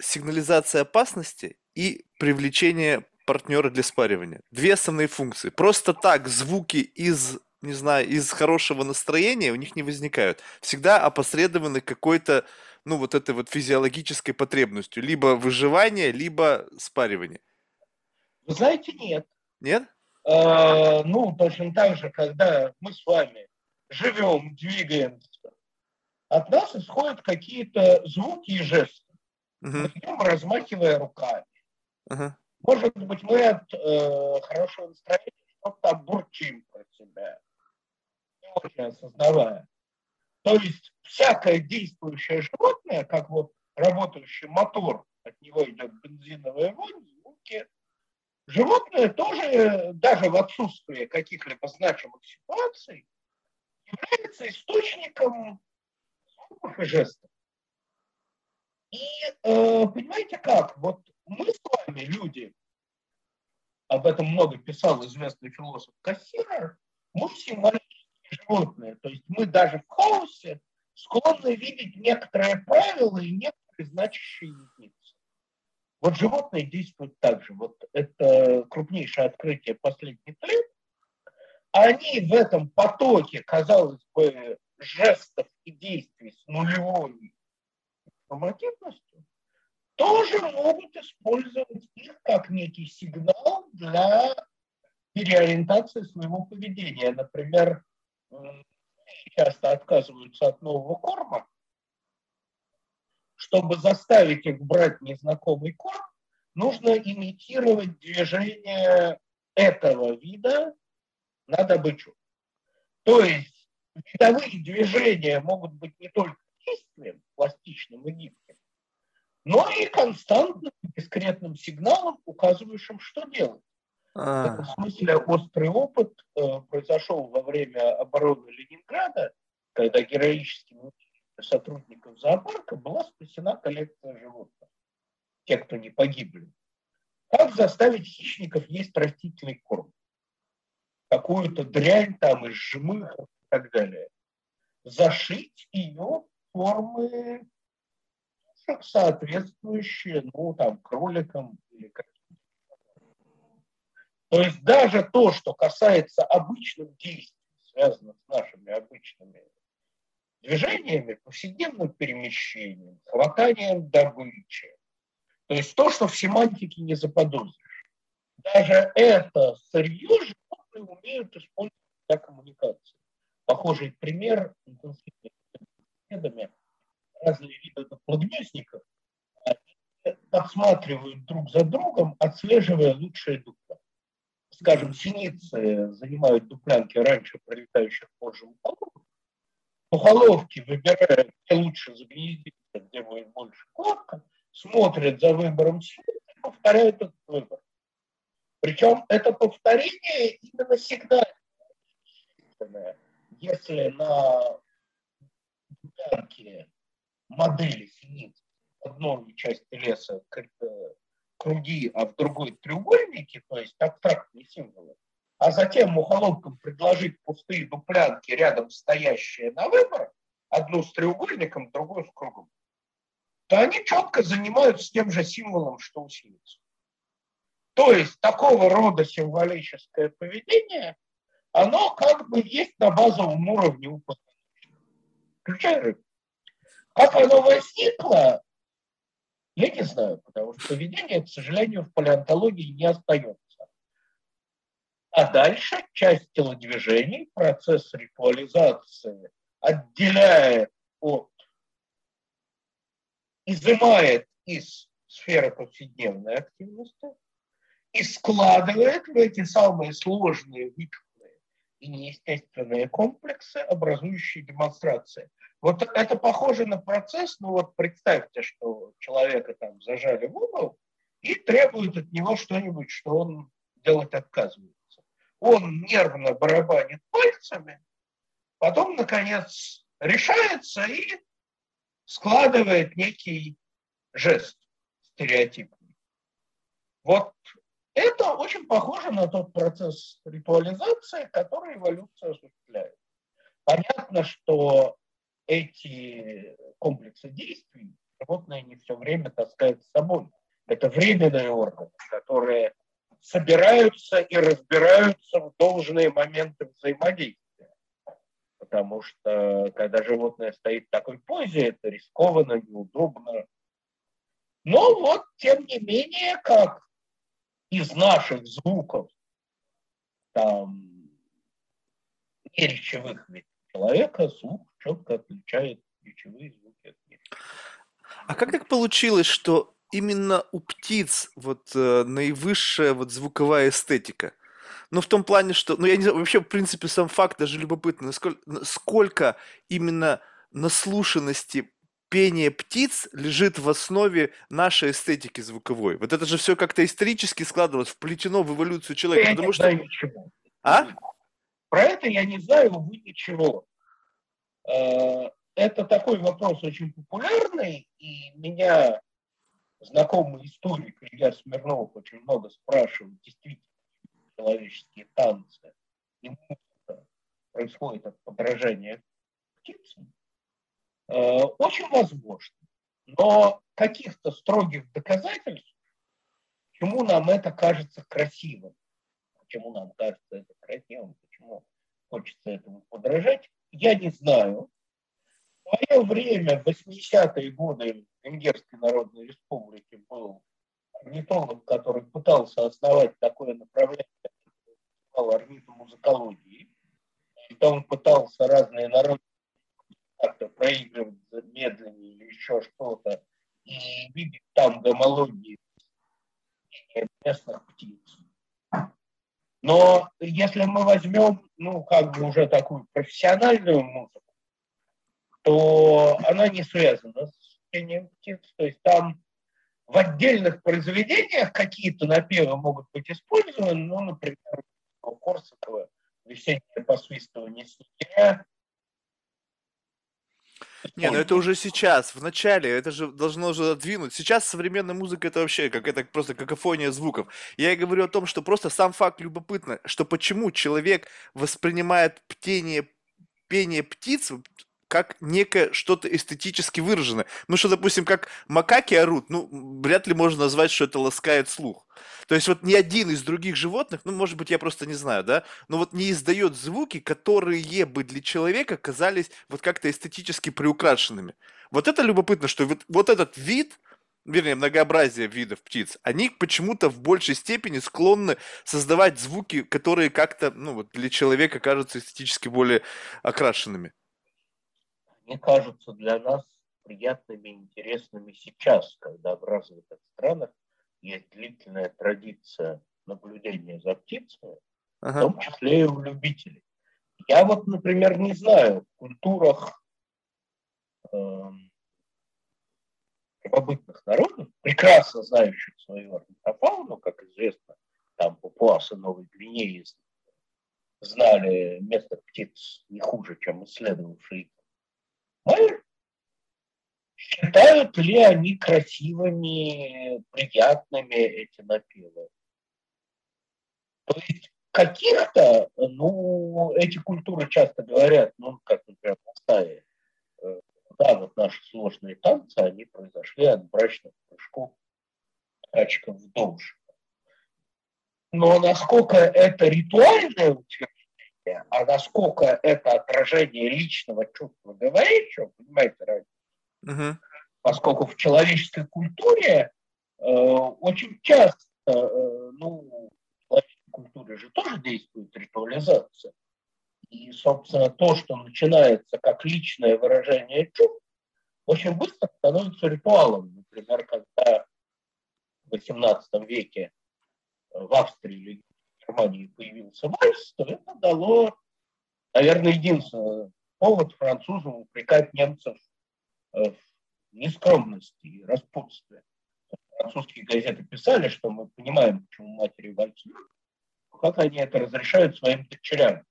сигнализация опасности и привлечение партнера для спаривания. Две основные функции. Просто так звуки из не знаю, из хорошего настроения у них не возникают. Всегда опосредованы какой-то, ну, вот этой вот физиологической потребностью. Либо выживание, либо спаривание. Вы знаете, нет. Нет? А, ну, точно так же, когда мы с вами живем, двигаемся, от нас исходят какие-то звуки и жесты. Угу. Мы идем, размахивая руками. Угу. Может быть, мы от э, хорошего настроения что-то бурчим про себя, не очень осознавая. То есть всякое действующее животное, как вот работающий мотор, от него идет бензиновая вонь, звуки – Животное тоже, даже в отсутствии каких-либо значимых ситуаций, является источником звуков и жестов. И э, понимаете как? Вот мы с вами, люди, об этом много писал известный философ Кассирер, мы символические животные. То есть мы даже в хаосе склонны видеть некоторые правила и некоторые значащие единицы. Вот животные действуют так же. Вот это крупнейшее открытие последних лет. Они в этом потоке, казалось бы, жестов и действий с нулевой информативностью, тоже могут использовать их как некий сигнал для переориентации своего поведения. Например, часто отказываются от нового корма, чтобы заставить их брать незнакомый корм, нужно имитировать движение этого вида на добычу. То есть видовые движения могут быть не только действием, пластичным и гибким, но и константным дискретным сигналом, указывающим, что делать. А. В этом смысле острый опыт э, произошел во время обороны Ленинграда, когда героическими сотрудников зоопарка была спасена коллекция животных, те, кто не погибли. Как заставить хищников есть растительный корм? Какую-то дрянь там из жмых и так далее. Зашить ее формы соответствующие, ну, там, кроликам или как То есть даже то, что касается обычных действий, связанных с нашими обычными движениями, повседневным перемещением, хватанием добычи, то есть то, что в семантике не заподозришь. Даже это сырье животные умеют использовать для коммуникации. Похожий пример интенсивными разные виды подгнездников подсматривают друг за другом, отслеживая лучшие дупла. Скажем, синицы занимают дуплянки раньше пролетающих позже мухоловок. Мухоловки выбирают, где лучше загнездиться, где будет больше кладка, смотрят за выбором синицы и повторяют этот выбор. Причем это повторение именно сигнальное. Если на дуплянке модели синиц в одной части леса круги, а в другой треугольники, то есть абстрактные символы, а затем мухоловкам предложить пустые дуплянки рядом стоящие на выбор, одну с треугольником, другую с кругом, то они четко занимаются тем же символом, что у синиц. То есть такого рода символическое поведение, оно как бы есть на базовом уровне у включая. Как оно возникло, я не знаю, потому что поведение, к сожалению, в палеонтологии не остается. А дальше часть телодвижений, процесс ритуализации отделяет от, изымает из сферы повседневной активности и складывает в эти самые сложные, вычурные и неестественные комплексы, образующие демонстрации. Вот это похоже на процесс, ну вот представьте, что человека там зажали в угол и требуют от него что-нибудь, что он делать отказывается. Он нервно барабанит пальцами, потом, наконец, решается и складывает некий жест стереотипный. Вот это очень похоже на тот процесс ритуализации, который эволюция осуществляет. Понятно, что эти комплексы действий животное не все время таскает с собой. Это временные органы, которые собираются и разбираются в должные моменты взаимодействия. Потому что когда животное стоит в такой позе, это рискованно, неудобно. Но вот, тем не менее, как из наших звуков, там, речевых ведь человека, слух четко отличает речевые звуки от них. А как так получилось, что именно у птиц вот э, наивысшая вот звуковая эстетика? Ну, в том плане, что, ну, я не знаю, вообще, в принципе, сам факт даже любопытный, насколько, сколько именно наслушанности пения птиц лежит в основе нашей эстетики звуковой. Вот это же все как-то исторически складывалось, вплетено в эволюцию человека. Я потому не что... знаю ничего. А? Про это я не знаю, увы, ничего. Э, это такой вопрос очень популярный, и меня знакомый историк Илья Смирнов очень много спрашивает, действительно, человеческие танцы и музыка происходит от подражания птицам. Э, очень возможно. Но каких-то строгих доказательств, почему нам это кажется красивым, почему нам кажется это красивым, почему хочется этому подражать, я не знаю. Мое время, в 80-е годы Венгерской Народной Республике был орнитолог, который пытался основать такое направление, орнитомузыкологии. И он пытался разные народы как-то проигрывать медленнее или еще что-то, и видеть там гомологии местных птиц. Но если мы возьмем, ну, как бы уже такую профессиональную музыку, то она не связана с пением птиц. То есть там в отдельных произведениях какие-то напевы могут быть использованы, ну, например, у Корсакова «Весеннее посвистывание снегиря», не, ну это уже сейчас, в начале, это же должно уже двинуть. Сейчас современная музыка это вообще как это просто какофония звуков. Я и говорю о том, что просто сам факт любопытно, что почему человек воспринимает птение, пение птиц как некое что-то эстетически выраженное. Ну что, допустим, как макаки орут, ну, вряд ли можно назвать, что это ласкает слух. То есть вот ни один из других животных, ну, может быть, я просто не знаю, да, но вот не издает звуки, которые бы для человека казались вот как-то эстетически приукрашенными. Вот это любопытно, что вот, вот этот вид, вернее, многообразие видов птиц, они почему-то в большей степени склонны создавать звуки, которые как-то, ну, вот для человека кажутся эстетически более окрашенными они кажутся для нас приятными и интересными сейчас, когда в развитых странах есть длительная традиция наблюдения за птицами, ага. в том числе и у любителей. Я вот, например, не знаю, в культурах э, первобытных народов, прекрасно знающих свою орнитофауну, как известно, там папуасы Новой Гвинеи знали местных птиц не хуже, чем исследовавшие их считают ли они красивыми, приятными эти напевы. То есть каких-то, ну, эти культуры часто говорят, ну, как, например, в Алтае, э, да, вот наши сложные танцы, они произошли от брачных прыжков скачков в дождь. Но насколько это ритуальное утверждение, а насколько это отражение личного чувства говорящего, понимаете, разницу? Угу. Поскольку в человеческой культуре э, очень часто, э, ну, в человеческой культуре же тоже действует ритуализация. И, собственно, то, что начинается как личное выражение чувств, очень быстро становится ритуалом. Например, когда в XVIII веке в Австрии Германии появился вальс, то это дало, наверное, единственный повод французам упрекать немцев э, в нескромности и распутстве. Французские газеты писали, что мы понимаем, почему матери вальсуют, как они это разрешают своим дочерям.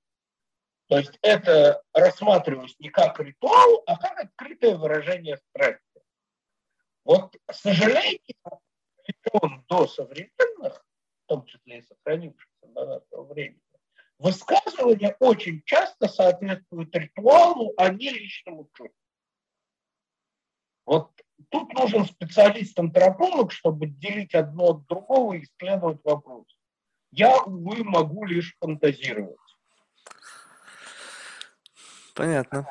То есть это рассматривалось не как ритуал, а как открытое выражение страсти. Вот, к сожалению, до современных, в том числе и сохранившихся времени. Высказывания очень часто соответствуют ритуалу, а не личному чувству. Вот тут нужен специалист-антрополог, чтобы делить одно от другого и исследовать вопрос. Я, увы, могу лишь фантазировать. Понятно.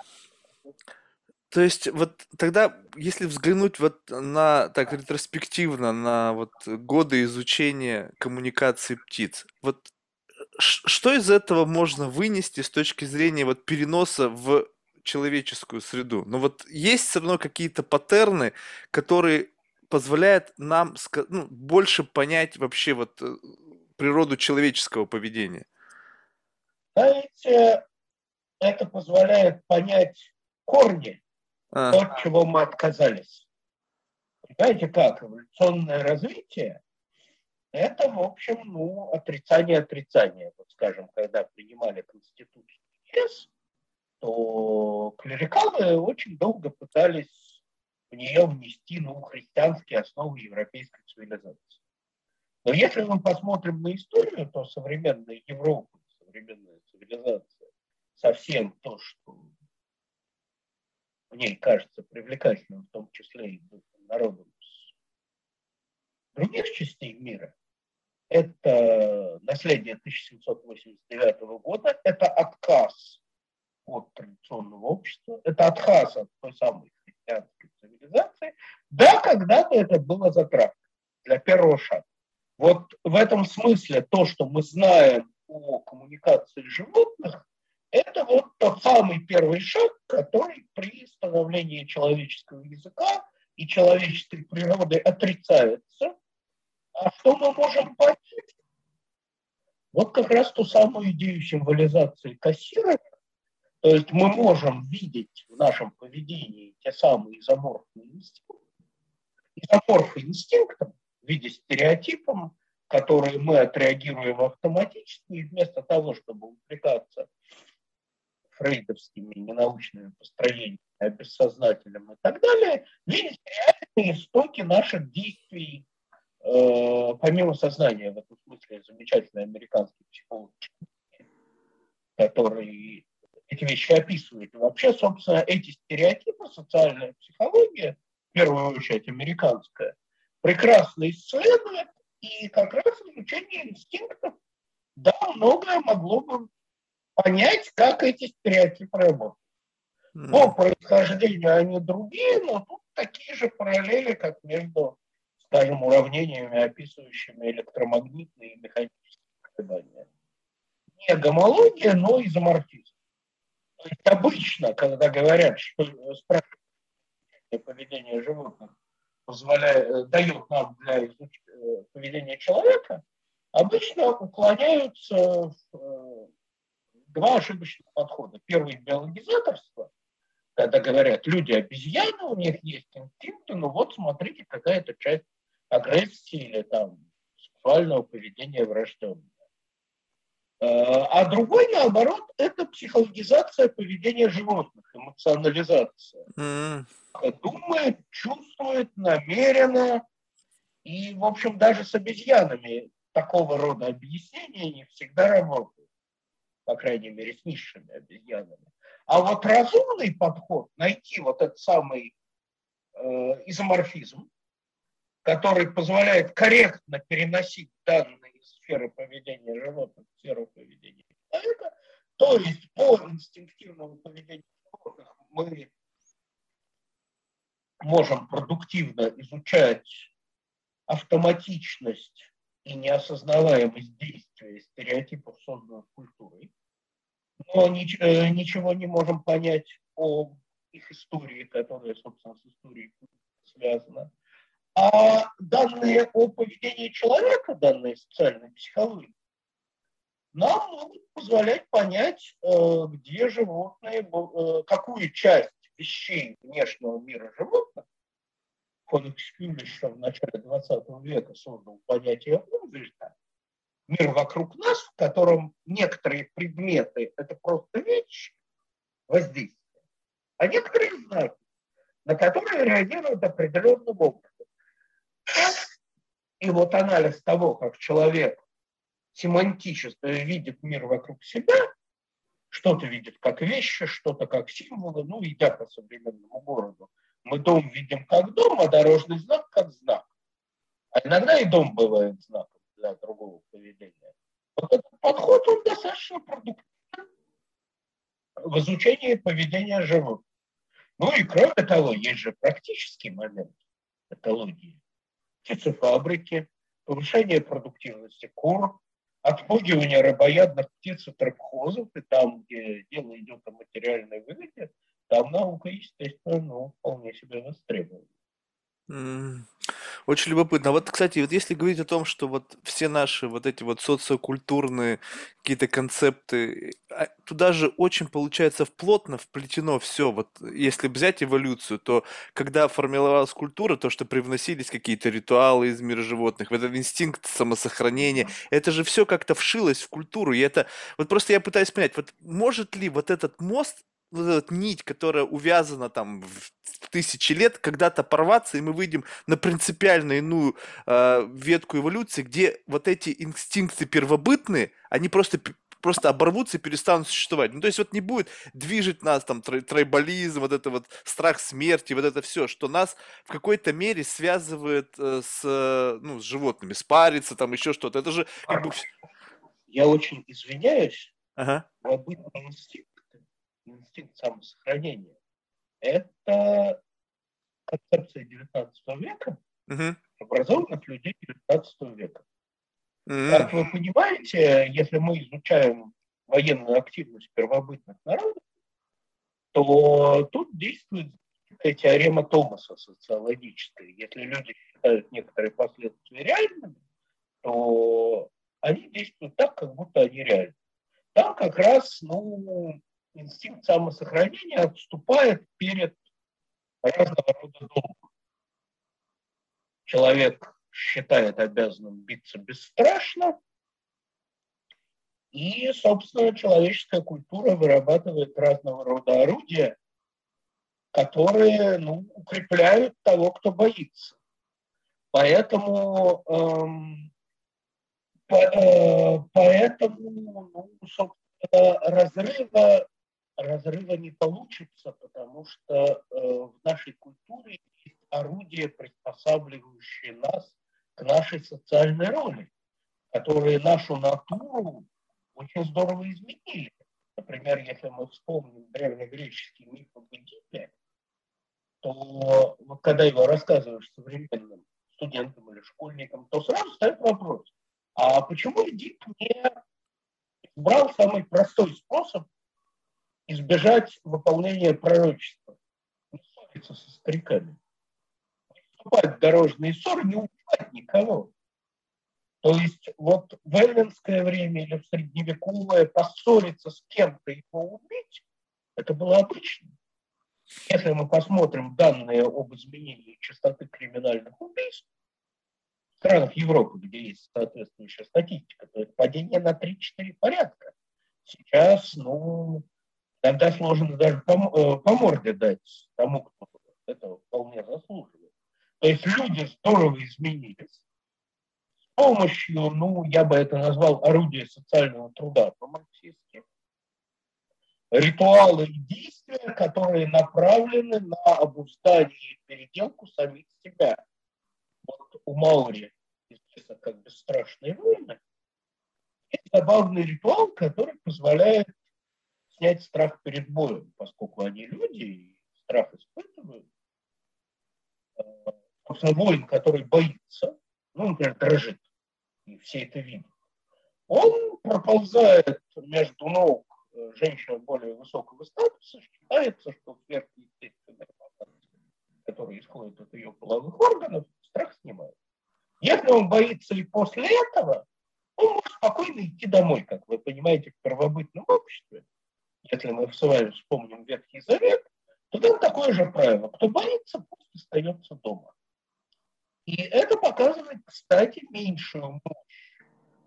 То есть вот тогда, если взглянуть вот на так ретроспективно на вот годы изучения коммуникации птиц, вот что из этого можно вынести с точки зрения вот переноса в человеческую среду? Ну вот есть все равно какие-то паттерны, которые позволяют нам ну, больше понять вообще вот э, природу человеческого поведения. Знаете, это позволяет понять корни а. от чего мы отказались. Понимаете как? Эволюционное развитие – это, в общем, ну, отрицание отрицания. Вот, скажем, когда принимали Конституцию ЕС, то клерикалы очень долго пытались в нее внести ну, христианские основы европейской цивилизации. Но если мы посмотрим на историю, то современная Европа, современная цивилизация совсем то, что в ней кажется привлекательным, в том числе и народом других частей мира, это наследие 1789 года, это отказ от традиционного общества, это отказ от той самой христианской цивилизации. Да, когда-то это было затратно для первого шага. Вот в этом смысле то, что мы знаем о коммуникации животных, это вот тот самый первый шаг, который при становлении человеческого языка и человеческой природой отрицается, а что мы можем понять? Вот как раз ту самую идею символизации кассира, то есть мы можем видеть в нашем поведении те самые изоморфные инстинкты, изоморфы инстинктом в виде стереотипов, которые мы отреагируем автоматически, и вместо того, чтобы увлекаться фрейдовскими ненаучными построениями о бессознательном и так далее, видеть реальные истоки наших действий э, помимо сознания, в этом смысле замечательный американский психолог, который эти вещи описывает. Вообще, собственно, эти стереотипы, социальная психология, в первую очередь американская, прекрасно исследует, и как раз изучение инстинктов, да, многое могло бы понять, как эти стереотипы работают. По происхождению они другие, но тут такие же параллели, как между, скажем, уравнениями, описывающими электромагнитные и механические колебания. Не гомология, но изоморфизм. То есть обычно, когда говорят, что спрашивают поведение животных позволяет, дает нам для изучения поведения человека, обычно уклоняются в э, два ошибочных подхода. Первый – биологизаторство, когда говорят, люди обезьяны, у них есть инстинкты, ну вот смотрите, какая-то часть агрессии или там сексуального поведения врожденная. Э, а другой, наоборот, это психологизация поведения животных, эмоционализация. Mm. Думает, чувствует, намеренно. И, в общем, даже с обезьянами такого рода объяснения не всегда работают. По крайней мере, с низшими обезьянами. А вот разумный подход, найти вот этот самый э, изоморфизм, который позволяет корректно переносить данные из сферы поведения животных в сферу поведения человека, то есть по инстинктивному поведению животных мы можем продуктивно изучать автоматичность и неосознаваемость действия стереотипов, созданных культурой но э, ничего не можем понять о их истории, которая, собственно, с историей связана. А данные о поведении человека, данные социальной психологии, нам могут позволять понять, э, где животные, э, какую часть вещей внешнего мира животных Кодекс Кюлиша в начале 20 века создал понятие Умвельта, мир вокруг нас, в котором некоторые предметы – это просто вещи, воздействия, а некоторые знаки, на которые реагируют определенным образом. И вот анализ того, как человек семантически видит мир вокруг себя, что-то видит как вещи, что-то как символы, ну, идя по современному городу. Мы дом видим как дом, а дорожный знак как знак. А иногда и дом бывает знаком для другого поведения. Вот этот подход, он достаточно продуктивен в изучении поведения животных. Ну и кроме того, есть же практический момент экологии. Птицефабрики, повышение продуктивности кур, отпугивание рыбоядных птиц от рыбхозов, и там, где дело идет о материальной выгоде, там наука, естественно, ну, вполне себе востребована. Очень любопытно. А вот, кстати, вот если говорить о том, что вот все наши вот эти вот социокультурные какие-то концепты, а, туда же очень получается плотно вплетено все. Вот если взять эволюцию, то когда формировалась культура, то, что привносились какие-то ритуалы из мира животных, вот этот инстинкт самосохранения, это же все как-то вшилось в культуру. И это, вот просто я пытаюсь понять, вот может ли вот этот мост вот эта нить, которая увязана там в тысячи лет, когда-то порваться, и мы выйдем на принципиально иную э, ветку эволюции, где вот эти инстинкты первобытные, они просто просто оборвутся и перестанут существовать. Ну, то есть вот не будет движет нас там трайбализм, вот это вот страх смерти, вот это все, что нас в какой-то мере связывает э, с, ну, с животными, спарится, там еще что-то. Это же как бы... Я очень извиняюсь, ага. первобытный инстинкт инстинкт самосохранения. Это концепция 19 века, угу. образованных людей 19 века. Угу. Как вы понимаете, если мы изучаем военную активность первобытных народов, то тут действует теорема Томаса социологическая. Если люди считают некоторые последствия реальными, то они действуют так, как будто они реальны. Там как раз ну, инстинкт самосохранения отступает перед разного рода долгом. Человек считает обязанным биться бесстрашно, и, собственно, человеческая культура вырабатывает разного рода орудия, которые ну, укрепляют того, кто боится. Поэтому, эм, по, э, поэтому ну, собственно, разрыва, разрыва не получится, потому что э, в нашей культуре есть орудия, приспосабливающие нас к нашей социальной роли, которые нашу натуру очень здорово изменили. Например, если мы вспомним древнегреческий миф об Эдипе, то вот когда его рассказываешь современным студентам или школьникам, то сразу ставит вопрос, а почему Эдип не брал самый простой способ избежать выполнения пророчества? Не ссориться со стариками. Вступать в дорожные ссоры, не убивать никого. То есть вот в эллинское время или в средневековое поссориться с кем-то и его убить, это было обычно. Если мы посмотрим данные об изменении частоты криминальных убийств в странах Европы, где есть соответствующая статистика, то это падение на 3-4 порядка. Сейчас, ну, тогда сложно даже по, э, по морде дать тому, кто этого вполне заслуживает. То есть люди здорово изменились, помощью, ну, я бы это назвал орудие социального труда по-марксистски, ритуалы и действия, которые направлены на обуздание и переделку самих себя. Вот у Маури известно как бесстрашные войны. Есть забавный ритуал, который позволяет снять страх перед боем, поскольку они люди и страх испытывают. Э, собственно, воин, который боится, ну, например, дрожит, и все это видят. Он проползает между ног э, женщины более высокого статуса, считается, что сверхъестественная информация, которая исходит от ее половых органов, страх снимает. Если он боится и после этого, он может спокойно идти домой, как вы понимаете, в первобытном обществе. Если мы с вами вспомним Ветхий Завет, то там такое же правило. Кто боится, пусть остается дома. И это показывает, кстати, меньшую мощь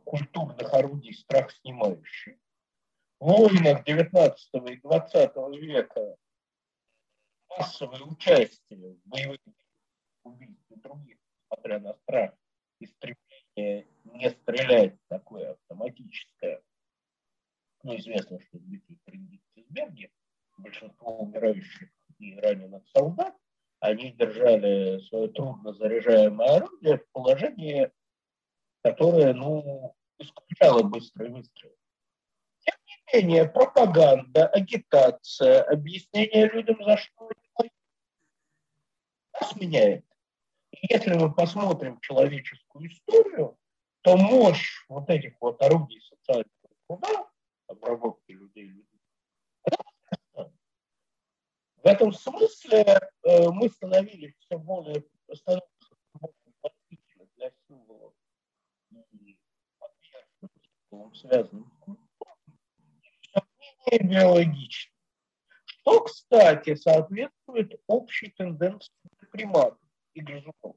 культурных орудий страх снимающих. В войнах 19 и 20 века массовое участие в боевых убийствах других, несмотря на страх и стремление не стрелять, такое автоматическое. Ну, известно, что в битве при Гиттисберге большинство умирающих и раненых солдат они держали свое трудно заряжаемое орудие в положении, которое, ну, исключало быстрый выстрел. Тем не менее, пропаганда, агитация, объяснение людям, за что они нас меняет. И если мы посмотрим человеческую историю, то мощь вот этих вот орудий социального труда, обработки людей, в этом смысле э, мы становились все более, становимся для символов и связанным с биологично. Что, кстати, соответствует общей тенденции приматов и грызунов.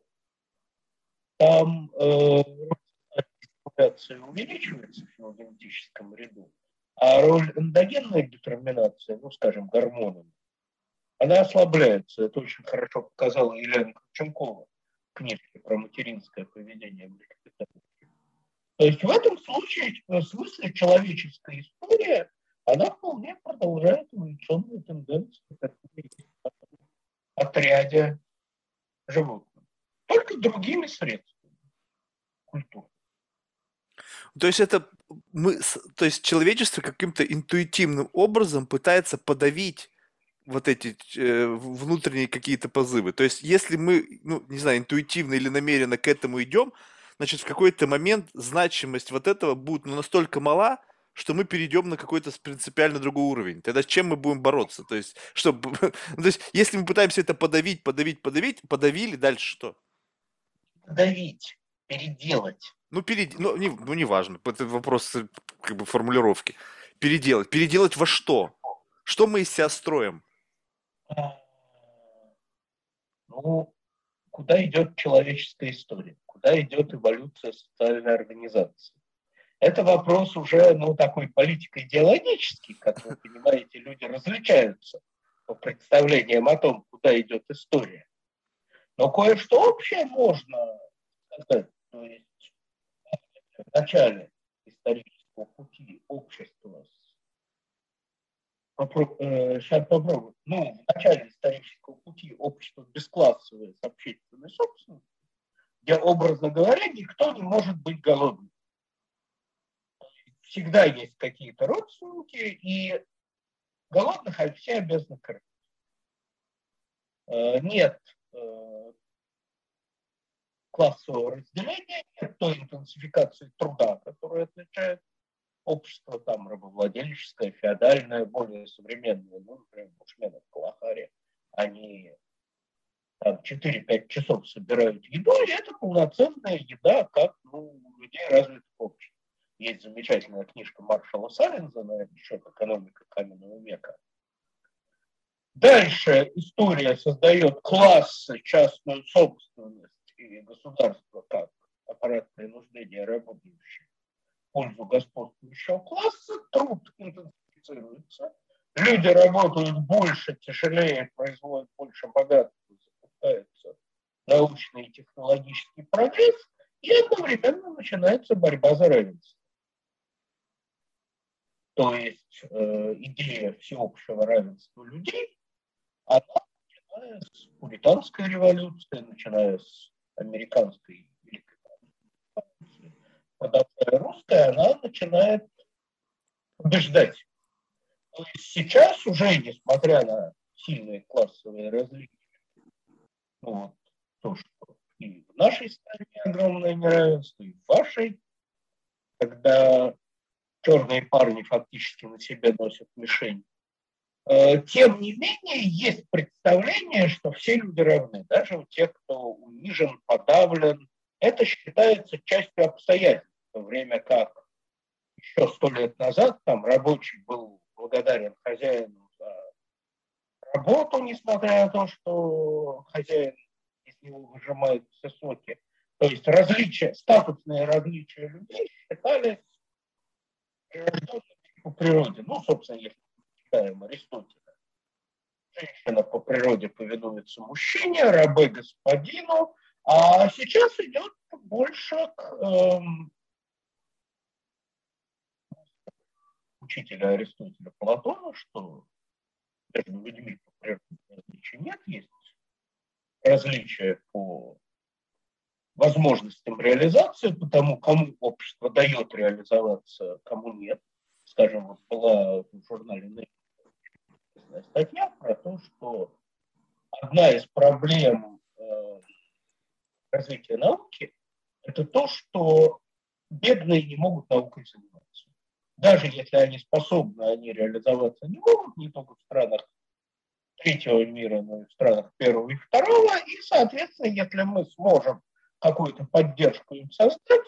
Там э, популяция увеличивается в филогенетическом ряду, а роль эндогенной детерминации, ну, скажем, гормонами, она ослабляется. Это очень хорошо показала Елена Кравченкова в книжке про материнское поведение млекопитающих. То есть в этом случае, в смысле человеческая история, она вполне продолжает эволюционную тенденцию в отряде животных. Только другими средствами культуры. То есть это мы, то есть человечество каким-то интуитивным образом пытается подавить вот эти э, внутренние какие-то позывы. То есть, если мы, ну, не знаю, интуитивно или намеренно к этому идем, значит, в какой-то момент значимость вот этого будет ну, настолько мала, что мы перейдем на какой-то принципиально другой уровень. Тогда с чем мы будем бороться? То есть, что, то есть, если мы пытаемся это подавить, подавить, подавить, подавили, дальше что? Подавить, переделать. Ну, перед... ну, не, ну, неважно, это вопрос э, как бы формулировки. Переделать. Переделать во что? Что мы из себя строим? А, ну, куда идет человеческая история? Куда идет эволюция социальной организации? Это вопрос уже, ну, такой политико-идеологический, как вы понимаете, люди различаются по представлениям о том, куда идет история. Но кое-что общее можно сказать. То есть в начале исторического пути общества сейчас э, попробую. Ну, в начале исторического пути общество бесклассовое с общественной собственностью, где, образно говоря, никто не может быть голодным всегда есть какие-то родственники, и голодных все обязаны кормить. Э, нет э, классового разделения, нет той интенсификации труда, которая отличает общество там рабовладельческое, феодальное, более современное, ну, например, бушмены в Калахаре, они там 4-5 часов собирают еду, и это полноценная еда, как ну, у людей развитых обществ. Есть замечательная книжка Маршала Саллинза на счет «Экономика каменного века». Дальше история создает классы, частную собственность и государство как аппарат принуждения работающих в пользу господствующего класса. Труд интенсифицируется. Люди работают больше, тяжелее, производят больше богатства, запускается научный и технологический прогресс, и одновременно начинается борьба за равенство. То есть э, идея всеобщего равенства людей, она, начиная с пуританской революции, начиная с американской революции, продолжая русская, она начинает побеждать. То есть сейчас уже, несмотря на сильные классовые различия, вот, то, что и в нашей стране огромное неравенство, и в вашей, когда черные парни фактически на себе носят мишень. Э, тем не менее, есть представление, что все люди равны, даже у тех, кто унижен, подавлен. Это считается частью обстоятельств, в то время как еще сто лет назад там рабочий был благодарен хозяину за работу, несмотря на то, что хозяин из него выжимает все соки. То есть различия, статусные различия людей считались по природе, ну, собственно, если читаем Аристотеля, женщина по природе повинуется мужчине, рабы господину, а сейчас идет больше к эм, учителя Аристотеля Платона, что между людьми по природе различий нет, есть различия по возможностям реализации, потому кому общество дает реализоваться, кому нет. Скажем, вот была в журнале статья про то, что одна из проблем э, развития науки – это то, что бедные не могут наукой заниматься. Даже если они способны, они реализоваться не могут, не только в странах третьего мира, но и в странах первого и второго. И, соответственно, если мы сможем какую-то поддержку им создать,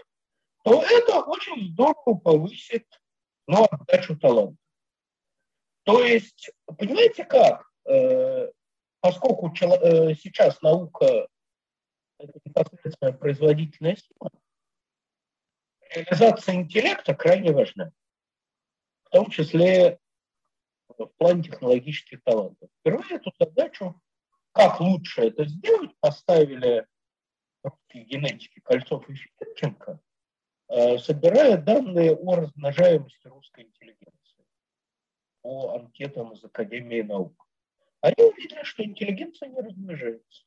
то это очень здорово повысит ну, отдачу таланта. То есть, понимаете как? Э, поскольку э, сейчас наука – это непосредственно производительная сила, реализация интеллекта крайне важна. В том числе в плане технологических талантов. Впервые эту задачу, как лучше это сделать, поставили генетики Кольцов и Федченко, э, собирая данные о размножаемости русской интеллигенции по анкетам из Академии наук. Они увидели, что интеллигенция не размножается.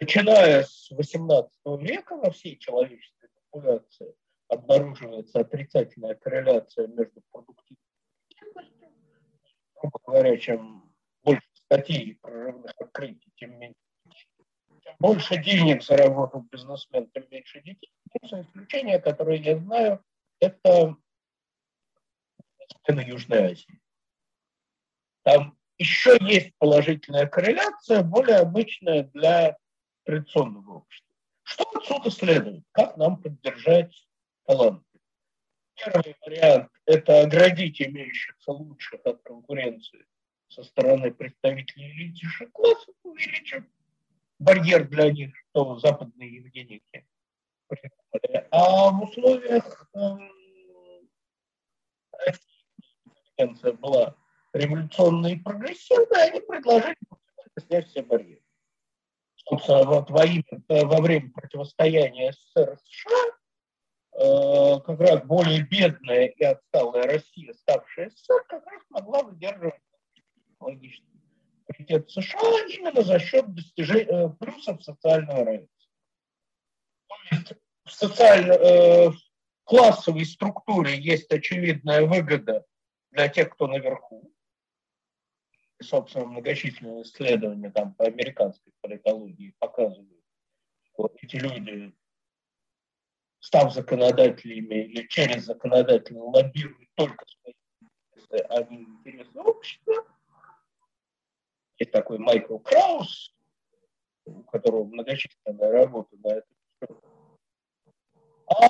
Начиная с XVIII века во всей человеческой популяции обнаруживается отрицательная корреляция между продуктивностью грубо говоря, чем больше статей и прорывных открытий, тем меньше больше денег заработал бизнесмен, тем меньше детей. Единственное исключение, которое я знаю, это на Южной Азии. Там еще есть положительная корреляция, более обычная для традиционного общества. Что отсюда следует? Как нам поддержать таланты? Первый вариант – это оградить имеющихся лучших от конкуренции со стороны представителей элитнейших классов, увеличив барьер для них, что западные Евгеники А в условиях эм, России была революционная и прогрессивная, они предложили снять все барьеры. Собственно, вот во, имя, во время противостояния СССР и США э, как раз более бедная и отсталая Россия, ставшая СССР, как раз могла выдерживать логический приоритет США именно за счет достижения э, плюсов социального равенства. То есть в социально, э, классовой структуре есть очевидная выгода для тех, кто наверху, собственно, многочисленные исследования там, по американской политологии показывают, что эти люди, став законодателями или через законодателя, лоббируют только свои интересы, а не интересы общества. Есть такой Майкл Краус, у которого многочисленная работа на эту. А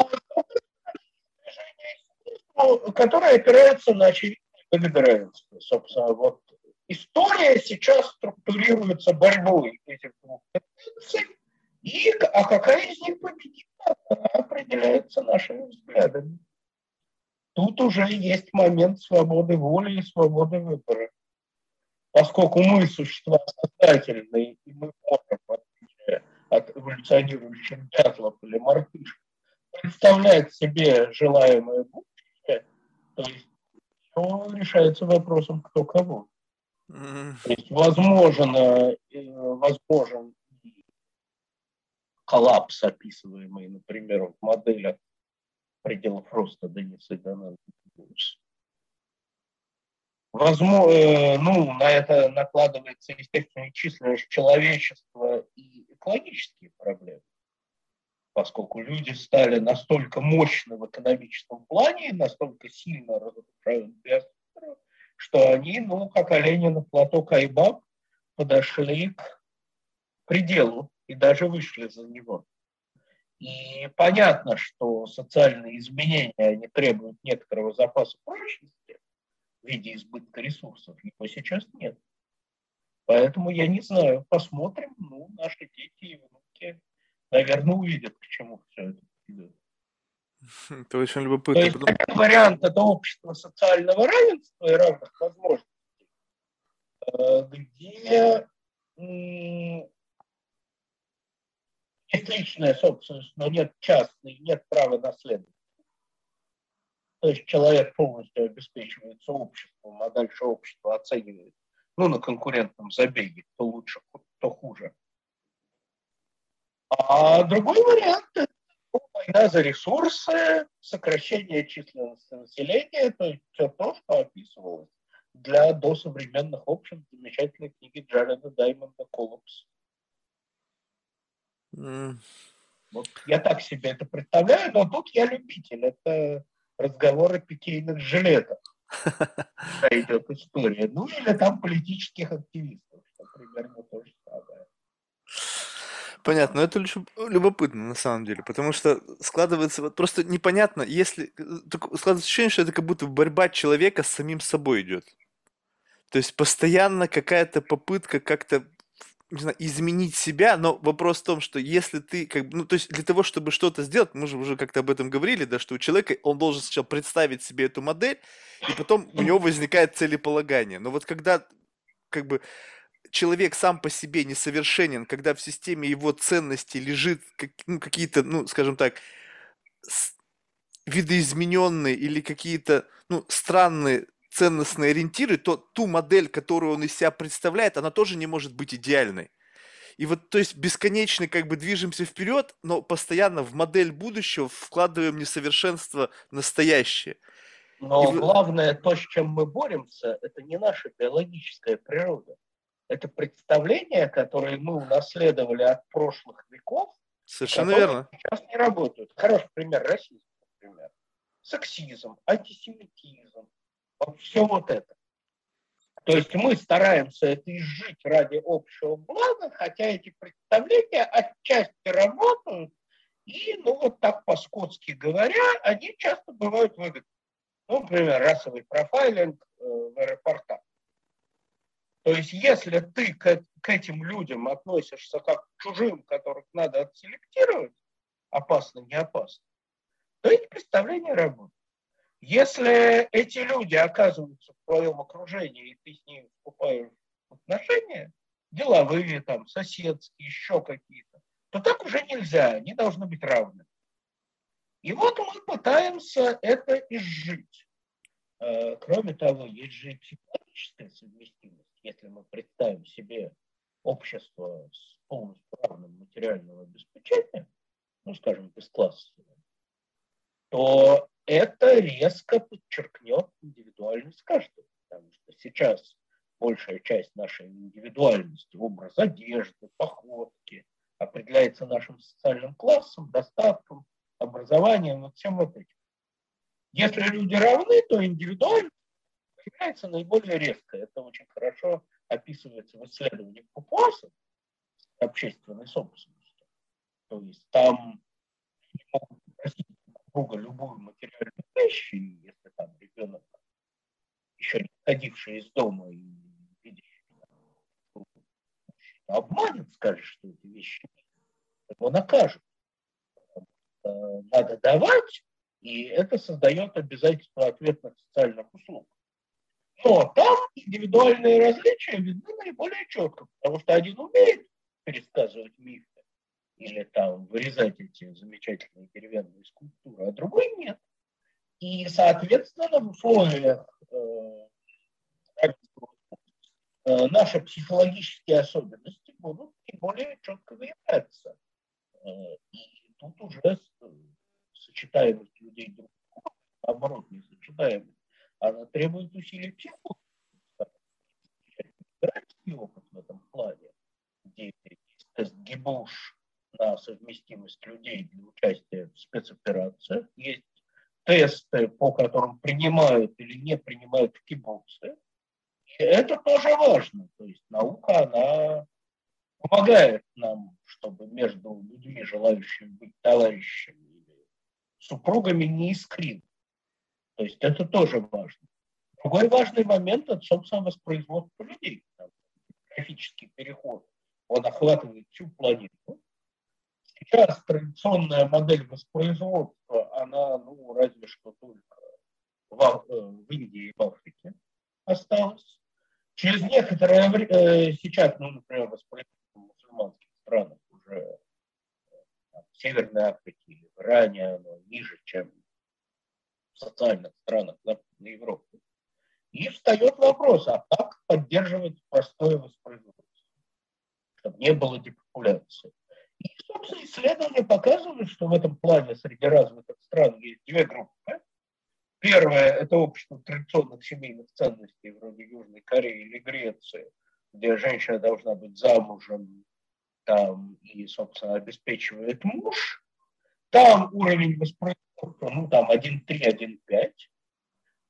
движение которое опирается на очевидное выгодоравенство. Собственно, вот история сейчас структурируется борьбой этих двух тенденций, и, а какая из них победит, она определяется нашими взглядами. Тут уже есть момент свободы воли и свободы выбора. Поскольку мы существа сознательные, и мы можем, в отличие от эволюционирующих дятлов или мартышек, представлять себе желаемое будущее, то есть все решается вопросом кто кого. То есть возможно, возможен коллапс, описываемый, например, в моделях пределов роста Дениса Дональда. Возможно, э, ну, на это накладывается, естественно, численность человечества и экологические проблемы, поскольку люди стали настолько мощны в экономическом плане, настолько сильно разрушают биосферу, что они, ну, как олени на плато Кайбаб, подошли к пределу и даже вышли за него. И понятно, что социальные изменения, они требуют некоторого запаса прочности в виде избытка ресурсов. Его сейчас нет. Поэтому я не знаю, посмотрим, ну, наши дети и внуки, наверное, увидят, к чему все это идет. Это очень любопытно. То есть, Потом... вариант это общество социального равенства и равных возможностей, э, где есть личная собственность, но нет частной, нет права наследования. То есть человек полностью обеспечивается обществом, а дальше общество оценивает, ну, на конкурентном забеге, кто лучше, кто хуже. А другой вариант – это война за ресурсы, сокращение численности населения, то есть все то, что описывалось для досовременных обществ замечательной книги Джареда Даймонда «Коллапс». Mm. Вот я так себе это представляю, но тут я любитель. Это разговоры питейных жилетов. идет история. Ну или там политических активистов, что примерно то же самое. Понятно, но это любопытно на самом деле, потому что складывается вот просто непонятно, если складывается ощущение, что это как будто борьба человека с самим собой идет. То есть постоянно какая-то попытка как-то не знаю, изменить себя, но вопрос в том, что если ты, как ну, то есть для того, чтобы что-то сделать, мы же уже как-то об этом говорили, да, что у человека, он должен сначала представить себе эту модель, и потом у него возникает целеполагание. Но вот когда, как бы, человек сам по себе несовершенен, когда в системе его ценностей лежит как, ну, какие-то, ну, скажем так, видоизмененные или какие-то, ну, странные ценностные ориентиры, то ту модель, которую он из себя представляет, она тоже не может быть идеальной. И вот, то есть, бесконечно как бы движемся вперед, но постоянно в модель будущего вкладываем несовершенство настоящее. Но и главное, то, с чем мы боремся, это не наша биологическая природа. Это представления, которые мы унаследовали от прошлых веков, Совершенно верно. сейчас не работают. Хороший пример расизм, например. Сексизм, антисемитизм, Вот все вот это. То есть мы стараемся это изжить ради общего блага, хотя эти представления отчасти работают, и, ну, вот так по-скотски говоря, они часто бывают выгодны. Ну, например, расовый профайлинг э, в аэропортах. То есть, если ты к, к этим людям относишься как к чужим, которых надо отселектировать, опасно, не опасно, то эти представления работают. Если эти люди оказываются в твоем окружении, и ты с ними вступаешь в отношения, деловые, там, соседские, еще какие-то, то так уже нельзя, они должны быть равны. И вот мы пытаемся это изжить. Э, кроме того, есть же психологическая совместимость если мы представим себе общество с полностью равным материального обеспечения, ну, скажем, бесклассовое, то это резко подчеркнет индивидуальность каждого. Потому что сейчас большая часть нашей индивидуальности, образ одежды, походки, определяется нашим социальным классом, достатком, образованием, вот всем вот этим. Если люди равны, то индивидуальность является наиболее резко. Это очень хорошо описывается в исследовании Папуаса общественной собственности. То есть там могут просить друга любую материальную вещь, и если там ребенок, еще не ходивший из дома и видящий, обманет, скажет, что эти вещи его накажут. Надо давать, и это создает обязательство ответных социальных услуг. Но там индивидуальные различия видны наиболее четко, потому что один умеет пересказывать мифы или там вырезать эти замечательные деревянные скульптуры, а другой нет. И, соответственно, в условиях э, э, наши психологические особенности будут более четко выявляться. Э, и тут уже сочетаемость людей друг с другом, наоборот, не сочетаемость она требует усилий психологии. опыт в этом плане, где тест Гибуш на совместимость людей для участия в спецоперациях, есть тесты, по которым принимают или не принимают в кибуце. И это тоже важно. То есть наука, она помогает нам, чтобы между людьми, желающими быть товарищами или супругами, не искрить. То есть это тоже важно. Другой важный момент – это, собственно, воспроизводство людей. Графический переход, он охватывает всю планету. Сейчас традиционная модель воспроизводства, она, ну, разве что только в, э, в Индии и в Африке осталась. Через некоторое время, э, сейчас, ну, например, воспроизводство в мусульманских странах уже э, в Северной Африке в Иране, оно ниже, чем социальных странах Западной Европы. И встает вопрос, а как поддерживать простое воспроизводство, чтобы не было депопуляции. И, собственно, исследования показывают, что в этом плане среди развитых стран есть две группы. Первое – это общество традиционных семейных ценностей, вроде Южной Кореи или Греции, где женщина должна быть замужем там, и, собственно, обеспечивает муж. Там уровень воспроизводства ну там 1.3, 1.5.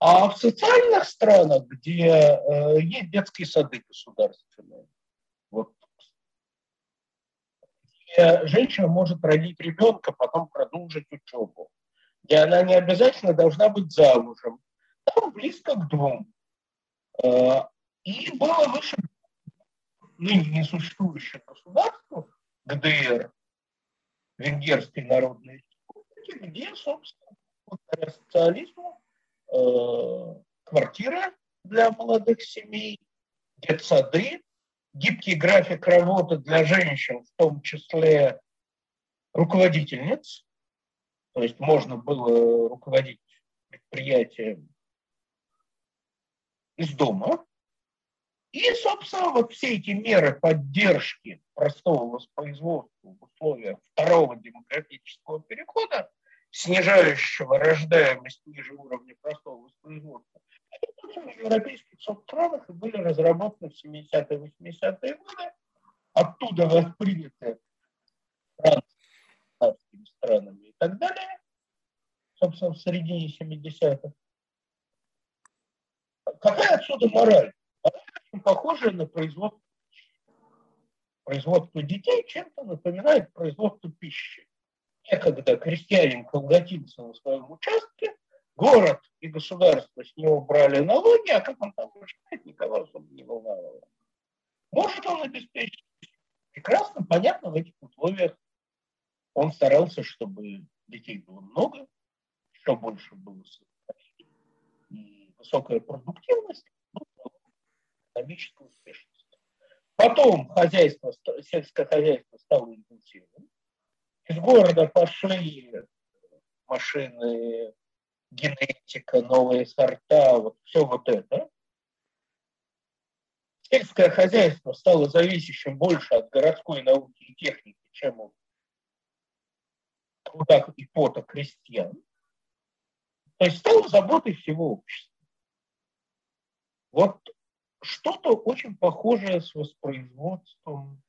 А в социальных странах, где э, есть детские сады государственные, вот, где женщина может родить ребенка, потом продолжить учебу, где она не обязательно должна быть замужем, там близко к двум. Э, и было выше ныне несуществующих государств, ГДР, Венгерской народной республики, где, собственно, социализму э, квартиры для молодых семей, детсады, гибкий график работы для женщин, в том числе руководительниц. То есть можно было руководить предприятием из дома. И, собственно, вот все эти меры поддержки простого воспроизводства в условиях второго демократического перехода снижающего рождаемость ниже уровня простого воспроизводства, в европейских странах и были разработаны в 70-е 80-е годы, оттуда восприняты странами, странами и так далее, собственно, в середине 70-х. какая отсюда мораль? Очень похожая на производство Производство детей чем-то напоминает производство пищи. Некогда крестьянин колготился на своем участке, город и государство с него брали налоги, а как он там выживает, никого особо не волновало. Может он обеспечить? Прекрасно, понятно, в этих условиях он старался, чтобы детей было много, еще больше было и высокая продуктивность, ну, экономическая успешность. Потом хозяйство, сельское хозяйство стало интенсивным. Из города пошли машины, генетика, новые сорта, вот все вот это. Сельское хозяйство стало зависящим больше от городской науки и техники, чем от труда и пота крестьян. То есть стало заботой всего общества. Вот что-то очень похожее с воспроизводством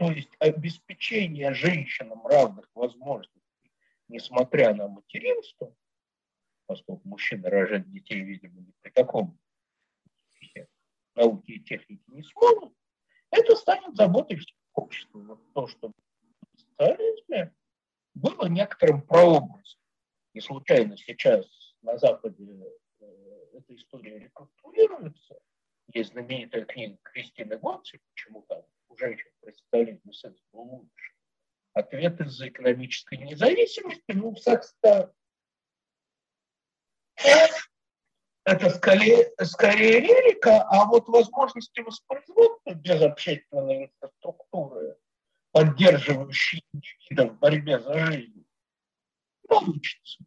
то есть обеспечение женщинам равных возможностей, несмотря на материнство, поскольку мужчины рожать детей, видимо, ни при каком науке и технике не смогут, это станет заботой всего общества. Вот то, что в социализме было некоторым прообразом. И случайно сейчас на Западе эта история реконструируется. Есть знаменитая книга Кристины Гонци «Почему там у женщин при социализме секс был лучше». Ответ из-за экономической независимости, ну, секс-то это скорее, скорее лирика, а вот возможности воспроизводства без общественной инфраструктуры, поддерживающей индивида в борьбе за жизнь, получится.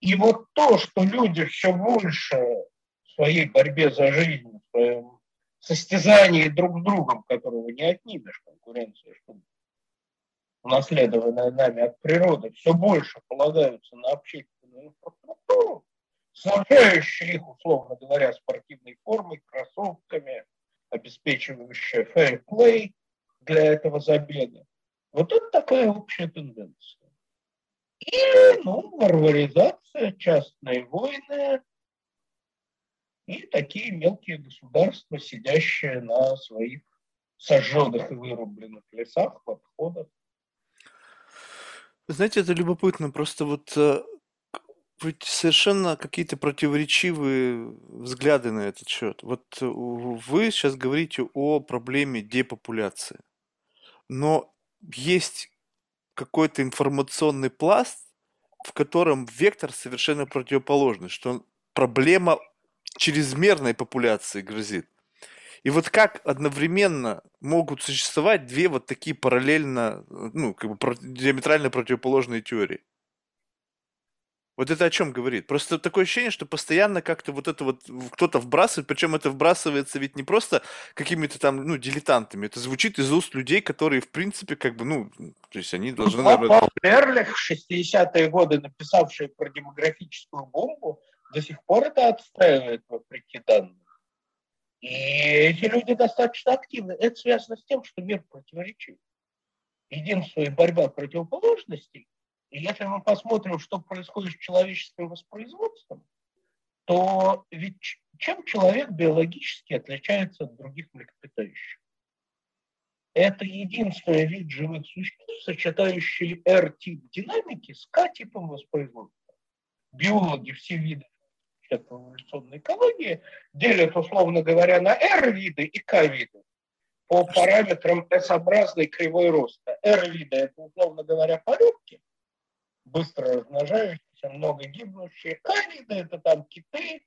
И вот то, что люди все больше в своей борьбе за жизнь, в своем состязании друг с другом, которого не отнимешь, конкуренция, что унаследованная нами от природы, все больше полагаются на общественную инфраструктуру, снабжающую их, условно говоря, спортивной формой, кроссовками, обеспечивающая play для этого забега. Вот это такая общая тенденция. Или, ну, варваризация, частные войны и такие мелкие государства, сидящие на своих сожженных и вырубленных лесах, подходах. Знаете, это любопытно. Просто вот э, совершенно какие-то противоречивые взгляды на этот счет. Вот э, вы сейчас говорите о проблеме депопуляции, но есть какой-то информационный пласт, в котором вектор совершенно противоположный, что проблема чрезмерной популяции грозит. И вот как одновременно могут существовать две вот такие параллельно, ну, как бы диаметрально противоположные теории? Вот это о чем говорит? Просто такое ощущение, что постоянно как-то вот это вот кто-то вбрасывает, причем это вбрасывается ведь не просто какими-то там, ну, дилетантами, это звучит из уст людей, которые, в принципе, как бы, ну, то есть они должны... Ну, Пол Эрлих в 60-е годы, написавший про демографическую бомбу, до сих пор это отстаивает вопреки данным. И эти люди достаточно активны. Это связано с тем, что мир противоречив. Единство и борьба противоположностей – и если мы посмотрим, что происходит с человеческим воспроизводством, то ведь чем человек биологически отличается от других млекопитающих? Это единственный вид живых существ, сочетающий R-тип динамики с K-типом воспроизводства. Биологи все виды эволюционной экологии делят, условно говоря, на R-виды и K-виды по параметрам S-образной кривой роста. R-виды – это, условно говоря, порядки, быстро размножающиеся, много гибнущие. Каниды – это там киты,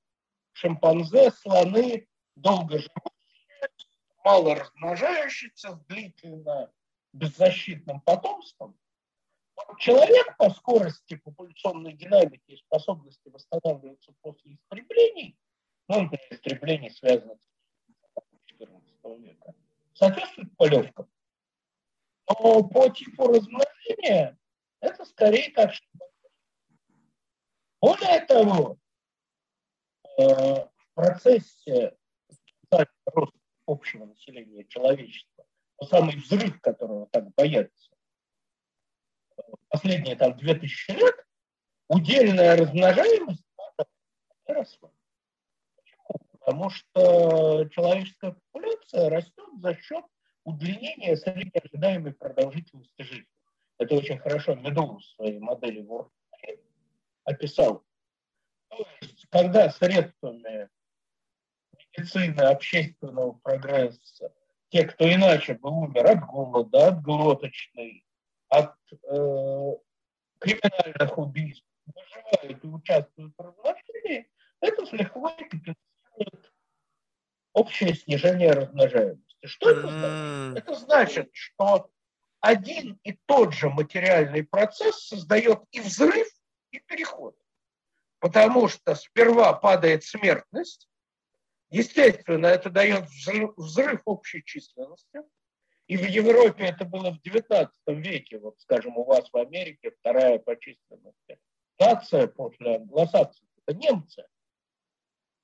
шимпанзе, слоны, долго живущие, мало размножающиеся, с длительно беззащитным потомством. Человек по скорости популяционной динамики и способности восстанавливаться после истреблений, ну, например, истреблений, связанных с 14 века, соответствует полевкам. Но по типу размножения это скорее как Более того, э, в процессе роста общего населения человечества, самый взрыв, которого так боятся, последние там 2000 лет, удельная размножаемость росла. потому что человеческая популяция растет за счет удлинения средней ожидаемой продолжительности жизни. Это очень хорошо Медоу в своей модели Ворд описал. Когда средствами медицины, общественного прогресса, те, кто иначе бы умер от голода, от глоточной, от э, криминальных убийств, выживают и участвуют в размножении, это с лихвой компенсирует общее снижение размножаемости. Что это значит? Это значит, что один и тот же материальный процесс создает и взрыв, и переход. Потому что сперва падает смертность, естественно, это дает взрыв, взрыв общей численности, и в Европе это было в XIX веке, вот, скажем, у вас в Америке вторая по численности нация после англосаксов, это немцы.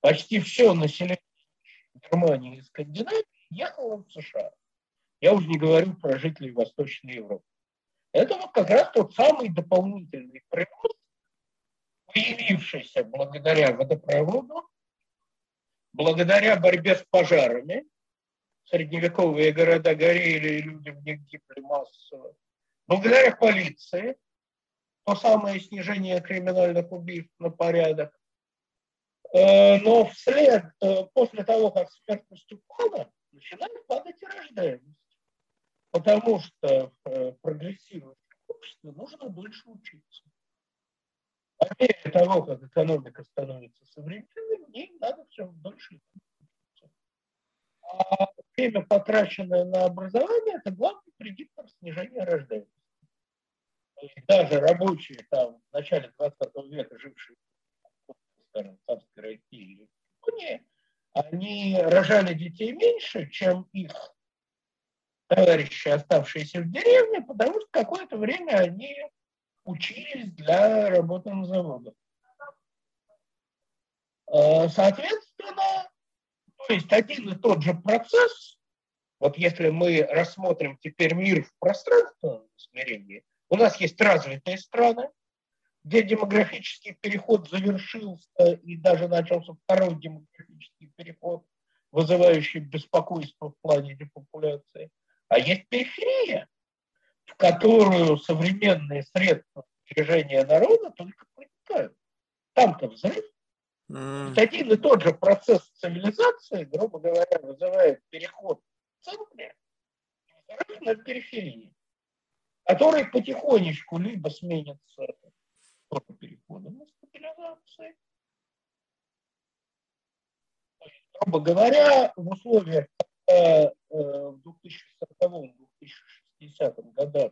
Почти все население Германии и Скандинавии ехало в США. Я уже не говорю про жителей Восточной Европы. Это вот как раз тот самый дополнительный прирост, появившийся благодаря водопроводу, благодаря борьбе с пожарами. Средневековые города горели, и люди в них гибли массово. Благодаря полиции, то самое снижение криминальных убийств на порядок. Э, но вслед, э, после того, как смертность упала, начинает падать и рождаемость потому что в э, прогрессивном нужно больше учиться. По мере того, как экономика становится современной, в надо все дольше учиться. А время, потраченное на образование, это главный предиктор снижения рождаемости. даже рабочие там в начале 20 века, жившие скажем, в царской России или в Японии, они рожали детей меньше, чем их товарищи, оставшиеся в деревне, потому что какое-то время они учились для работы на заводах. А, соответственно, то есть один и тот же процесс, вот если мы рассмотрим теперь мир в пространственном измерении, у нас есть развитые страны, где демографический переход завершился и даже начался второй демографический переход, вызывающий беспокойство в плане депопуляции. А есть периферия, в которую современные средства движения народа только проникают. Там-то взрыв. Mm. Один и тот же процесс цивилизации, грубо говоря, вызывает переход в центре на периферии, который потихонечку либо сменится переходом на стабилизации, грубо говоря, в условиях Э, в 2040-2060 годах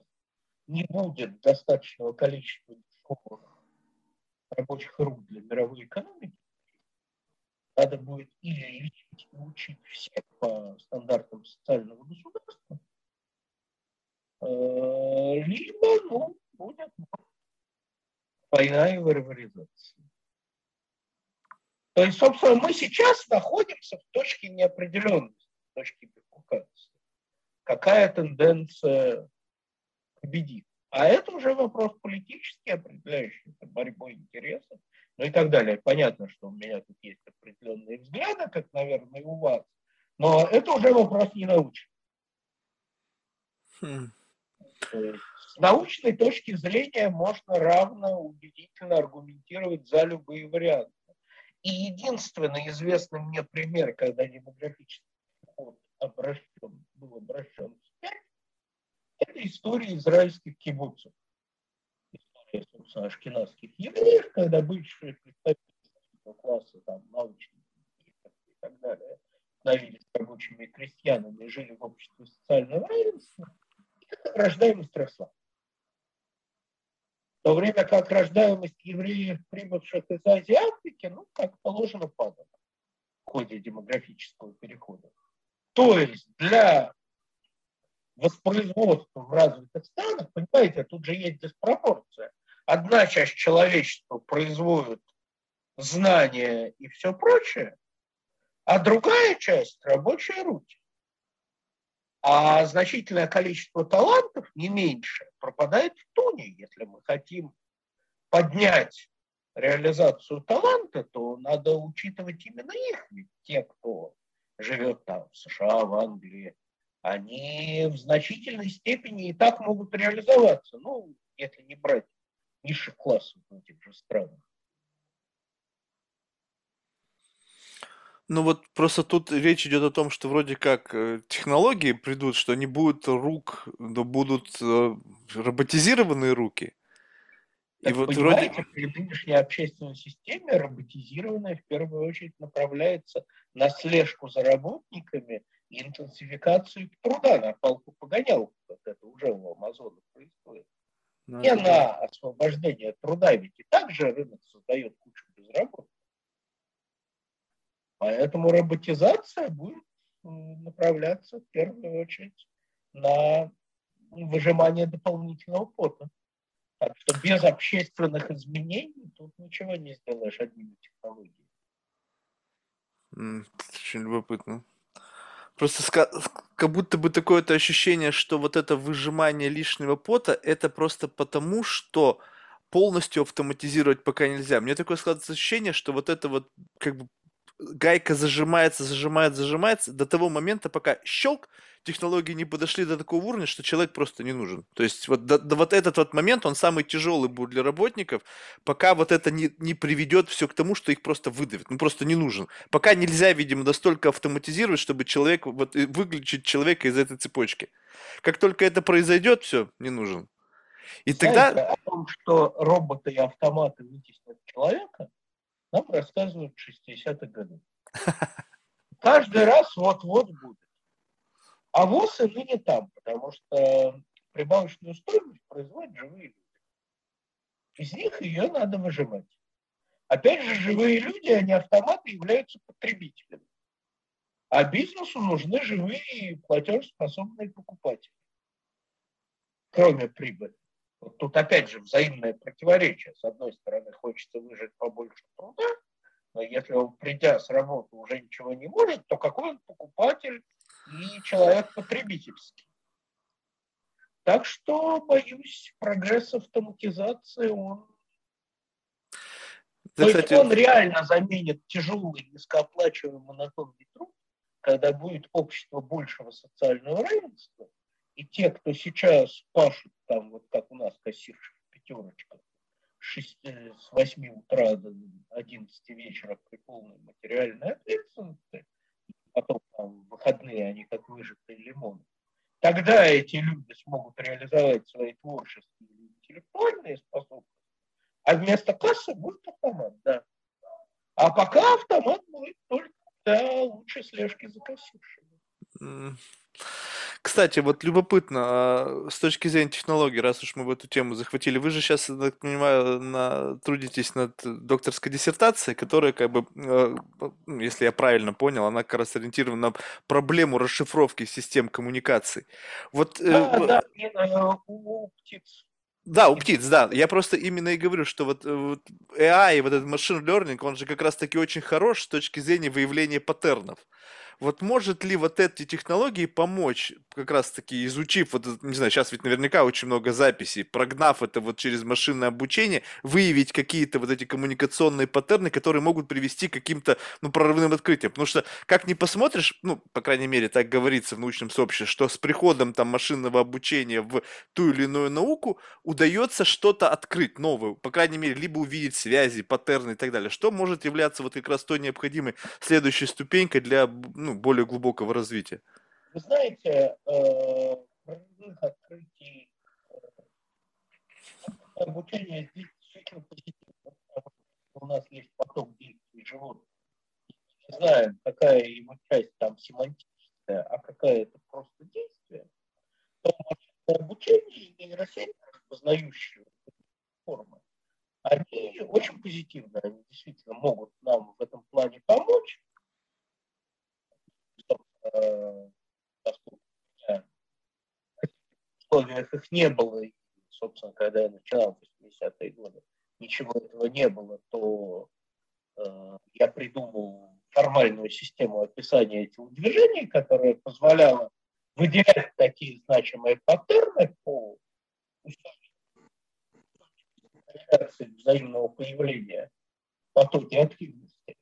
не будет достаточного количества рабочих рук для мировой экономики, надо будет или лечить и учить всех по стандартам социального государства, э, либо ну, будет война и варваризация. То есть, собственно, мы сейчас находимся в точке неопределенности точки бифуркации. Какая тенденция победит? А это уже вопрос политический, определяющийся борьбой интересов, ну и так далее. Понятно, что у меня тут есть определенные взгляды, как, наверное, и у вас, но это уже вопрос не научный. Хм. С научной точки зрения можно равно убедительно аргументировать за любые варианты. И единственный известный мне пример, когда демографический обращен, был обращен вспять, это история израильских кибуцев. История, собственно, ашкенадских евреев, когда бывшие представители класса, там, научных и так далее, становились рабочими крестьянами жили в обществе социального равенства, и рождаемость росла. В то время как рождаемость евреев, прибывших из Азии Африки, ну, как положено, падала в ходе демографического перехода. То есть для воспроизводства в развитых странах, понимаете, тут же есть диспропорция. Одна часть человечества производит знания и все прочее, а другая часть – рабочие руки. А значительное количество талантов, не меньше, пропадает в туне, если мы хотим поднять реализацию таланта, то надо учитывать именно их. Ведь те, кто живет там в США, в Англии, они в значительной степени и так могут реализоваться. Ну, если не брать низших классов в этих же странах. Ну вот просто тут речь идет о том, что вроде как э, технологии придут, что не будет рук, но будут э, роботизированные руки. И вот вроде... при нынешней общественной системе роботизированная в первую очередь направляется на слежку за работниками и интенсификацию труда, на палку погонял. Вот это уже у Амазона происходит. Ну, не на освобождение труда, ведь и также рынок создает кучу безработных. Поэтому роботизация будет направляться в первую очередь на выжимание дополнительного пота. Так что без общественных изменений тут ничего не сделаешь одними технологиями. Очень любопытно. Просто как будто бы такое-то ощущение, что вот это выжимание лишнего пота, это просто потому, что полностью автоматизировать пока нельзя. Мне такое складывается ощущение, что вот это вот как бы гайка зажимается, зажимается, зажимается до того момента, пока щелк, технологии не подошли до такого уровня, что человек просто не нужен. То есть вот, до вот этот вот момент, он самый тяжелый будет для работников, пока вот это не, не приведет все к тому, что их просто выдавит, ну просто не нужен. Пока нельзя, видимо, настолько автоматизировать, чтобы человек, вот выключить человека из этой цепочки. Как только это произойдет, все, не нужен. И Знаете, тогда... о том, что роботы и автоматы вытеснят человека, нам рассказывают в 60-х годах. Каждый раз вот-вот будет. А ВОЗ и не там, потому что прибавочную стоимость производят живые люди. Из них ее надо выжимать. Опять же, живые люди, они автоматы являются потребителями. А бизнесу нужны живые платежеспособные покупатели. Кроме прибыли. Вот тут опять же взаимное противоречие. С одной стороны, хочется выжать побольше труда, но если он, придя с работы, уже ничего не может, то какой он покупатель и человек потребительский. Так что, боюсь, прогресс автоматизации, он... Да, то кстати... есть он реально заменит тяжелый, низкооплачиваемый монотонный труд, когда будет общество большего социального равенства, и те, кто сейчас пашут там, вот как у нас кассирша пятерочка, с 8 утра до 11 вечера при полной материальной ответственности, потом там выходные они как выжатые лимоны, тогда эти люди смогут реализовать свои творческие или интеллектуальные способности, а вместо кассы будет автомат, да. А пока автомат будет только для лучшей слежки за кассиршей. Кстати, вот любопытно, а, с точки зрения технологий, раз уж мы в эту тему захватили, вы же сейчас, я так понимаю, на, трудитесь над докторской диссертацией, которая, как бы, э, ну, если я правильно понял, она как раз ориентирована на проблему расшифровки систем коммуникаций. Вот, э, да, э, да, именно у птиц. Да, у птиц, да. Я просто именно и говорю, что вот, вот AI, вот этот machine learning, он же как раз-таки очень хорош с точки зрения выявления паттернов. Вот может ли вот эти технологии помочь, как раз таки изучив, вот, не знаю, сейчас ведь наверняка очень много записей, прогнав это вот через машинное обучение, выявить какие-то вот эти коммуникационные паттерны, которые могут привести к каким-то, ну, прорывным открытиям. Потому что, как ни посмотришь, ну, по крайней мере, так говорится в научном сообществе, что с приходом там машинного обучения в ту или иную науку удается что-то открыть новое, по крайней мере, либо увидеть связи, паттерны и так далее, что может являться вот как раз той необходимой следующей ступенькой для ну, более глубокого развития? Вы знаете, прорывных э, открытий э, обучения здесь действительно позитивно, у нас есть поток действий животных. Не знаем, какая его часть там семантическая, а какая это просто действие, то обучение нейросети, познающие формы, они очень позитивны, они действительно могут нам в этом плане помочь, условиях их не было, и, собственно, когда я начинал в 80-е годы, ничего этого не было, то э, я придумал формальную систему описания телодвижений, которая позволяла выделять такие значимые паттерны по взаимного появления в потоке активности.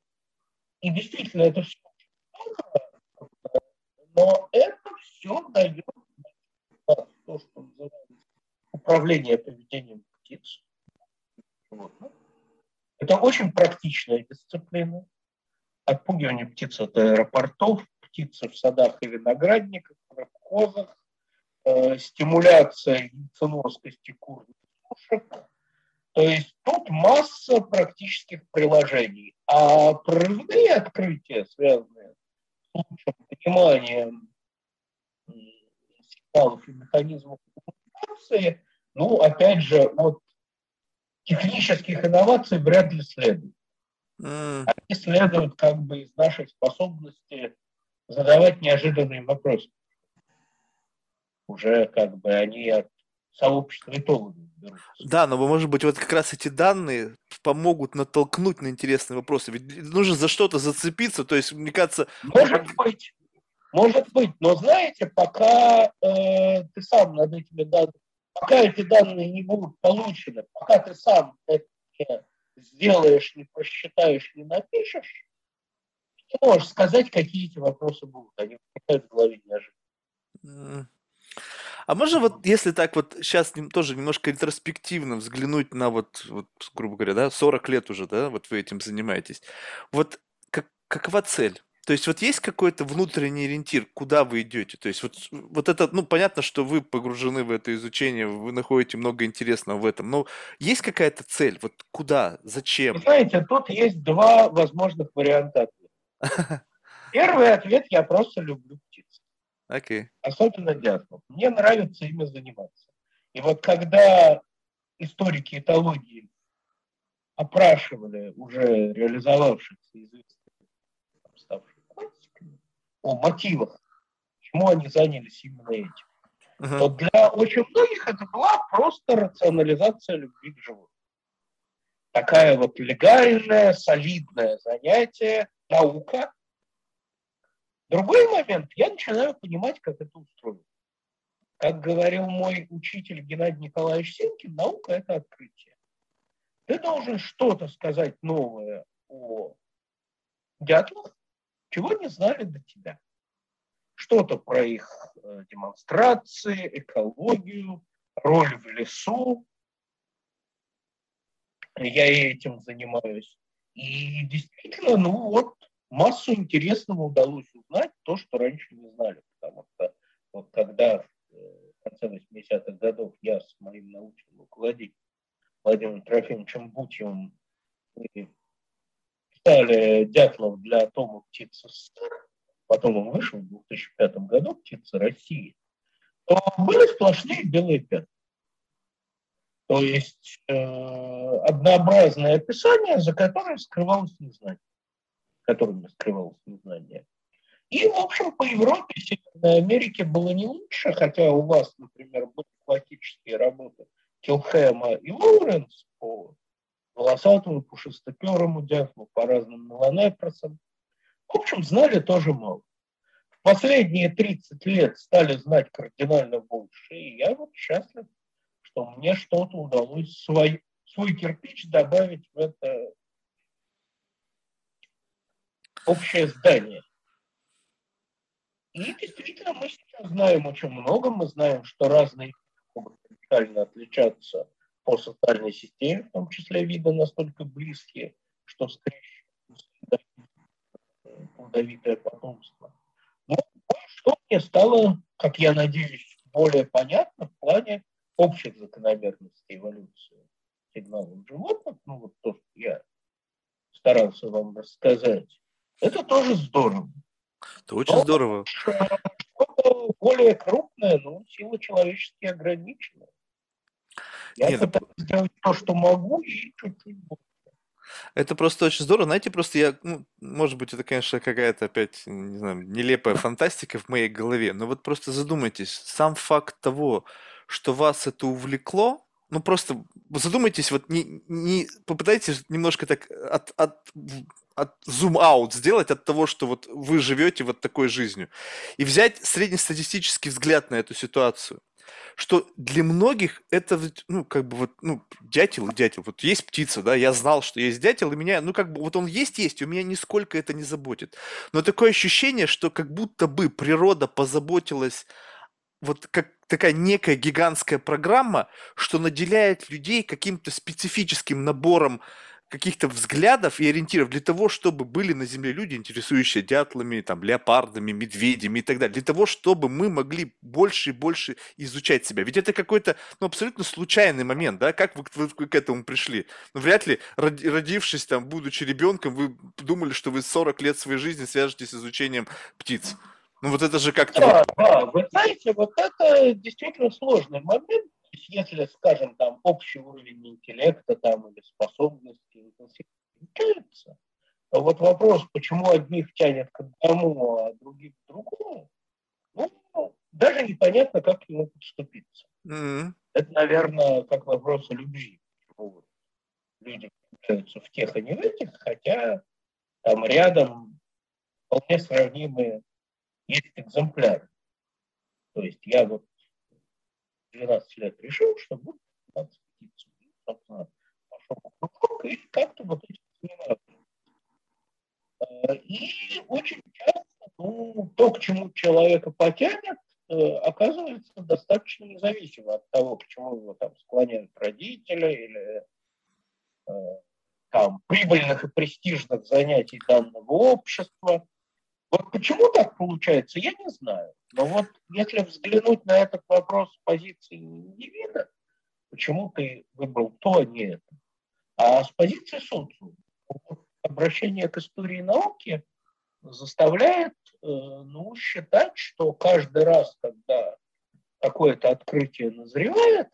И действительно, это все но это все дает то, что называется управление поведением птиц. Вот. Это очень практичная дисциплина. Отпугивание птиц от аэропортов, птицы в садах и виноградниках, в козах, э, стимуляция яйценосности кур сушек. То есть тут масса практических приложений. А прорывные открытия, связанные с лучшим пониманием сигналов и механизмов коммуникации, ну, опять же, от технических инноваций вряд ли следует. Mm. Они следуют как бы из нашей способности задавать неожиданные вопросы. Уже как бы они от сообщества этологов берутся. Да, но может быть вот как раз эти данные помогут натолкнуть на интересные вопросы. Ведь нужно за что-то зацепиться, то есть, мне кажется... Может быть, может быть, но знаете, пока э, ты сам над этими данными пока эти данные не будут получены, пока ты сам это не сделаешь, не просчитаешь, не напишешь, ты можешь сказать, какие эти вопросы будут. Они возникают в голове неожиданно. А можно вот, если так вот сейчас тоже немножко ретроспективно взглянуть на вот, вот, грубо говоря, да, 40 лет уже, да, вот вы этим занимаетесь. Вот как, какова цель? То есть вот есть какой-то внутренний ориентир, куда вы идете? То есть вот, вот это, ну, понятно, что вы погружены в это изучение, вы находите много интересного в этом, но есть какая-то цель? Вот куда? Зачем? знаете, тут есть два возможных варианта ответа. Первый ответ – я просто люблю птиц. Okay. Особенно дятлов. Мне нравится ими заниматься. И вот когда историки этологии опрашивали уже реализовавшихся известных о мотивах, почему они занялись именно этим. Uh-huh. То для очень многих это была просто рационализация любви к животным. Такая вот легальная, солидное занятие, наука. Другой момент, я начинаю понимать, как это устроено. Как говорил мой учитель Геннадий Николаевич Синкин, наука – это открытие. Ты должен что-то сказать новое о дятлах, чего не знали до тебя. Что-то про их э, демонстрации, экологию, роль в лесу. Я этим занимаюсь. И действительно, ну вот, массу интересного удалось узнать, то, что раньше не знали. Потому что вот когда э, в конце 80-х годов я с моим научным руководителем Владимиром Трофимовичем Бутьевым писали Дятлов для Атома «Птица СССР», потом он вышел в 2005 году «Птица России», то были сплошные белые пятна. То есть э, однообразное описание, за которым скрывалось незнание. Которым скрывалось незнание. И, в общем, по Европе, Северной Америке было не лучше, хотя у вас, например, были классические работы Килхэма и Лоуренс по волосатому, пушистоперому дятлу, по разным меланепросам. В общем, знали тоже мало. В последние 30 лет стали знать кардинально больше, и я вот счастлив, что мне что-то удалось свой, свой кирпич добавить в это общее здание. И действительно, мы сейчас знаем очень много, мы знаем, что разные могут отличаться по социальной системе, в том числе виды настолько близкие, что плодовитое потомство. Ну, что мне стало, как я надеюсь, более понятно в плане общих закономерностей эволюции сигналов животных, ну вот то, что я старался вам рассказать, это тоже здорово. Это очень Но, здорово. Что более крупное, но сила человеческие ограничена. Я Нет, пытаюсь это... сделать то, что могу, и чуть-чуть больше. Это просто очень здорово. Знаете, просто я, ну, может быть, это, конечно, какая-то опять, не знаю, нелепая фантастика в моей голове, но вот просто задумайтесь, сам факт того, что вас это увлекло, ну просто задумайтесь, вот не, не попытайтесь немножко так от, от, от зум-аут сделать от того, что вот вы живете вот такой жизнью, и взять среднестатистический взгляд на эту ситуацию. что для многих это, ну, как бы вот, ну, дятел и дятел. Вот есть птица, да, я знал, что есть дятел, и меня, ну, как бы, вот он есть-есть, и у меня нисколько это не заботит. Но такое ощущение, что как будто бы природа позаботилась вот как такая некая гигантская программа, что наделяет людей каким-то специфическим набором каких-то взглядов и ориентиров для того, чтобы были на Земле люди, интересующие дятлами, там, леопардами, медведями и так далее, для того, чтобы мы могли больше и больше изучать себя. Ведь это какой-то ну, абсолютно случайный момент, да, как вы, вы, вы к этому пришли? Ну, вряд ли, родившись там, будучи ребенком, вы думали, что вы 40 лет своей жизни свяжетесь с изучением птиц. Ну вот это же как-то... Да, да, вы знаете, вот это действительно сложный момент, если, скажем, там общий уровень интеллекта там, или способности то вот вопрос, почему одних тянет к одному, а других к другому, ну, даже непонятно, как к нему подступиться. Mm-hmm. Это, наверное, как вопрос о любви. Вот. Люди влюбляются в тех, а не в этих, хотя там рядом вполне сравнимые есть экземпляры. То есть я вот 12 лет решил, что буду заниматься птицей. И, собственно, пошел в кружок и как-то вот этим занимаюсь. И очень часто ну, то, к чему человека потянет, э, оказывается достаточно независимо от того, к чему его там склоняют родители или э, там, прибыльных и престижных занятий данного общества. Вот почему так получается, я не знаю. Но вот если взглянуть на этот вопрос с позиции индивида, почему ты выбрал то, а не это, а с позиции социума, обращение к истории науки заставляет э, ну, считать, что каждый раз, когда какое-то открытие назревает,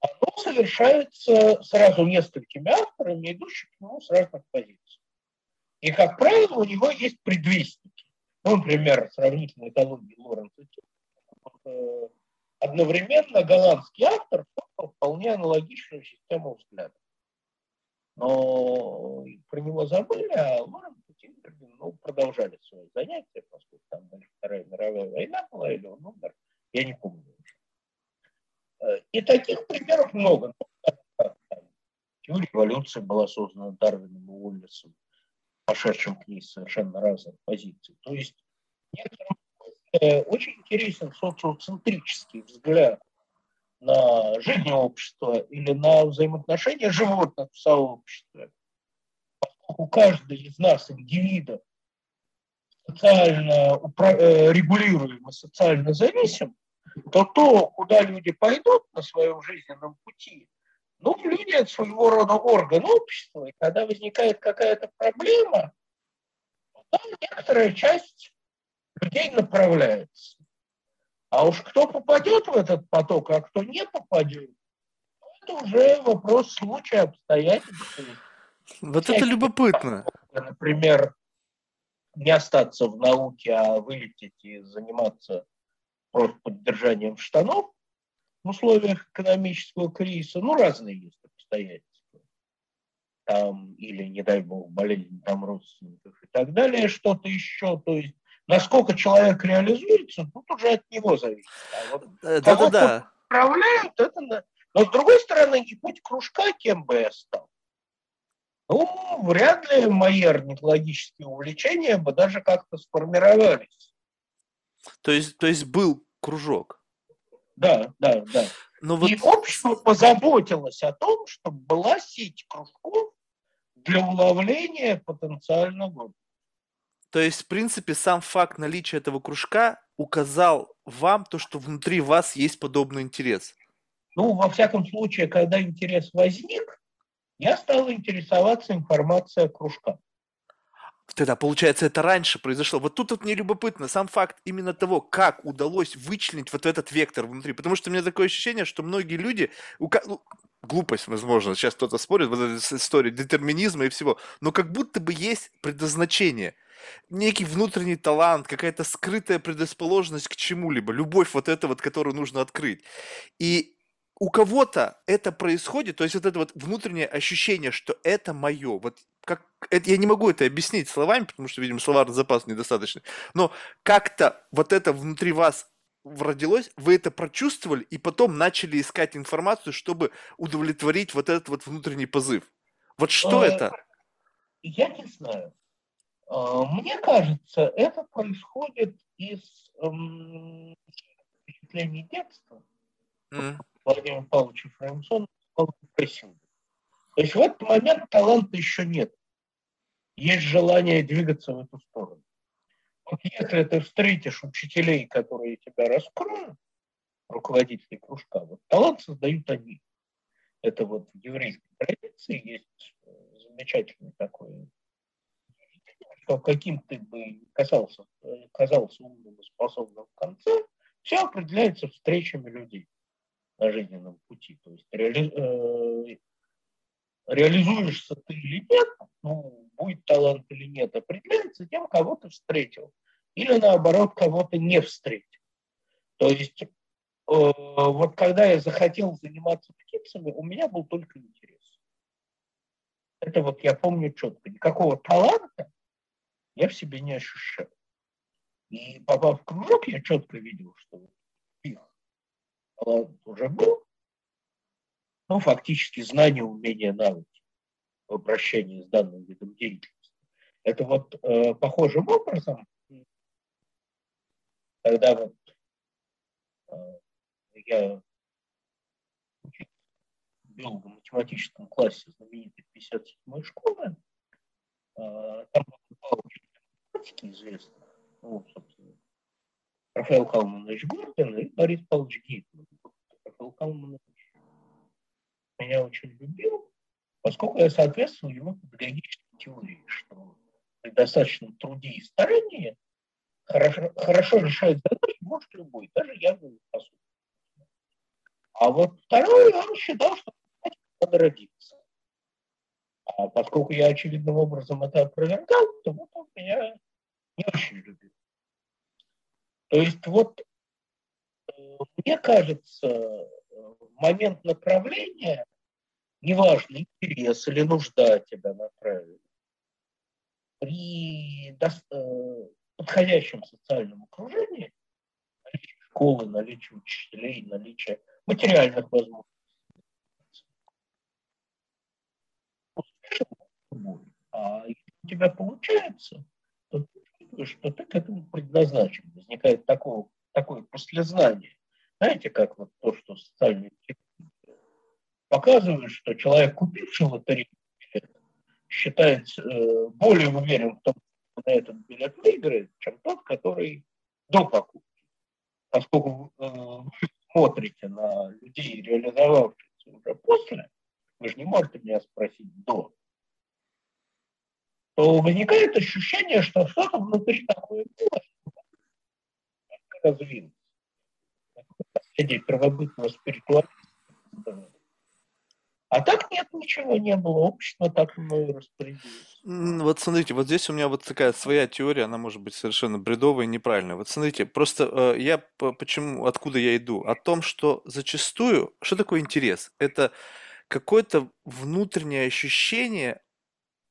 оно совершается сразу несколькими авторами, идущими к нему с разных позиций. И, как правило, у него есть предвестники. Ну, например, сравнительной экологии Лоренца э, одновременно голландский автор вполне аналогичную систему взглядов. Но про него забыли, а Лоренц и ну, продолжали свои занятия, поскольку там Вторая мировая война была, или он умер, я не помню уже. И таких примеров много. Ну, теория эволюции была создана Дарвином и Уоллесом пошедшим к ней совершенно разных позиций. То есть э, очень интересен социоцентрический взгляд на жизнь общества или на взаимоотношения животных в сообществе. Поскольку каждый из нас, индивидов, социально э, регулируем и социально зависим, то то, куда люди пойдут на своем жизненном пути, ну, люди это своего рода орган общества, и когда возникает какая-то проблема, то некоторая часть людей направляется. А уж кто попадет в этот поток, а кто не попадет, это уже вопрос случая, обстоятельств. Вот Всякие, это любопытно. Например, не остаться в науке, а вылететь и заниматься просто поддержанием штанов, в условиях экономического кризиса, ну, разные есть обстоятельства. Там, или, не дай бог, болезнь там родственников и так далее, что-то еще. То есть, насколько человек реализуется, тут уже от него зависит. А вот да, да, да. управляют, это... Но, с другой стороны, и путь кружка, кем бы я стал, ну, вряд ли мои орнитологические увлечения бы даже как-то сформировались. То есть, то есть был кружок? Да, да, да. Но вот... И общество позаботилось о том, чтобы была сеть кружков для уловления потенциального. То есть, в принципе, сам факт наличия этого кружка указал вам то, что внутри вас есть подобный интерес. Ну, во всяком случае, когда интерес возник, я стал интересоваться информацией о кружках. Тогда, получается, это раньше произошло. Вот тут вот мне любопытно сам факт именно того, как удалось вычленить вот этот вектор внутри. Потому что у меня такое ощущение, что многие люди, ну, глупость, возможно, сейчас кто-то спорит, вот эта история детерминизма и всего, но как будто бы есть предназначение некий внутренний талант, какая-то скрытая предрасположенность к чему-либо, любовь вот эта вот, которую нужно открыть. И у кого-то это происходит, то есть вот это вот внутреннее ощущение, что это мое, вот как, это, я не могу это объяснить словами, потому что, видимо, словарный запас недостаточный, но как-то вот это внутри вас родилось, вы это прочувствовали и потом начали искать информацию, чтобы удовлетворить вот этот вот внутренний позыв. Вот что Э, это? Я не знаю. А, Мне кажется, это происходит из эм, впечатлений детства М, Владимира Павловича Фреймсона прессинга. То есть в этот момент таланта еще нет. Есть желание двигаться в эту сторону. Вот если ты встретишь учителей, которые тебя раскроют, руководителей кружка, вот талант создают они. Это вот в еврейской традиции есть э, замечательный такой что каким ты бы э, казался умным и способным в конце, все определяется встречами людей на жизненном пути. То есть реали, э, реализуешься ты или нет, ну, будет талант или нет, определяется тем, кого ты встретил. Или наоборот, кого ты не встретил. То есть э, вот когда я захотел заниматься птицами, у меня был только интерес. Это вот я помню четко. Никакого таланта я в себе не ощущал. И попав в кружок, я четко видел, что их талант уже был. Ну, фактически знания, умения, навыки в обращении с данным видом деятельности. Это вот э, похожим образом, когда вот э, я в биолого-математическом классе знаменитой 57-й школы, э, там был математики известных, ну, собственно, Рафаэл Калманович Гордон и Борис Павлович Гейтман. Рафаэл Калманович меня очень любил, поскольку я соответствовал его педагогической теории, что при достаточном труде и старании хорошо, хорошо решать задачи может любой, даже явно способный. А вот второе, он считал, что надо родиться. А поскольку я очевидным образом это опровергал, то вот он меня не очень любил. То есть вот мне кажется, момент направления, неважно, интерес или нужда тебя направили, при подходящем социальном окружении, наличие школы, наличие учителей, наличие материальных возможностей, а если у тебя получается, то ты чувствуешь, что ты к этому предназначен. Возникает такое, такое послезнание. Знаете, как вот то, что социальные показывают, что человек, купивший лотерейный билет, считается э, более уверен в том, что на этот билет выиграет, чем тот, который до покупки. Поскольку э, вы смотрите на людей, реализовавшихся уже после, вы же не можете меня спросить до, то возникает ощущение, что что-то внутри такое было, развилось. Наследие первобытного спиритуализма. А так нет, ничего не было. Общество так мною распорядилось. Вот смотрите, вот здесь у меня вот такая своя теория, она может быть совершенно бредовая и неправильная. Вот смотрите, просто э, я почему, откуда я иду? О том, что зачастую, что такое интерес? Это какое-то внутреннее ощущение,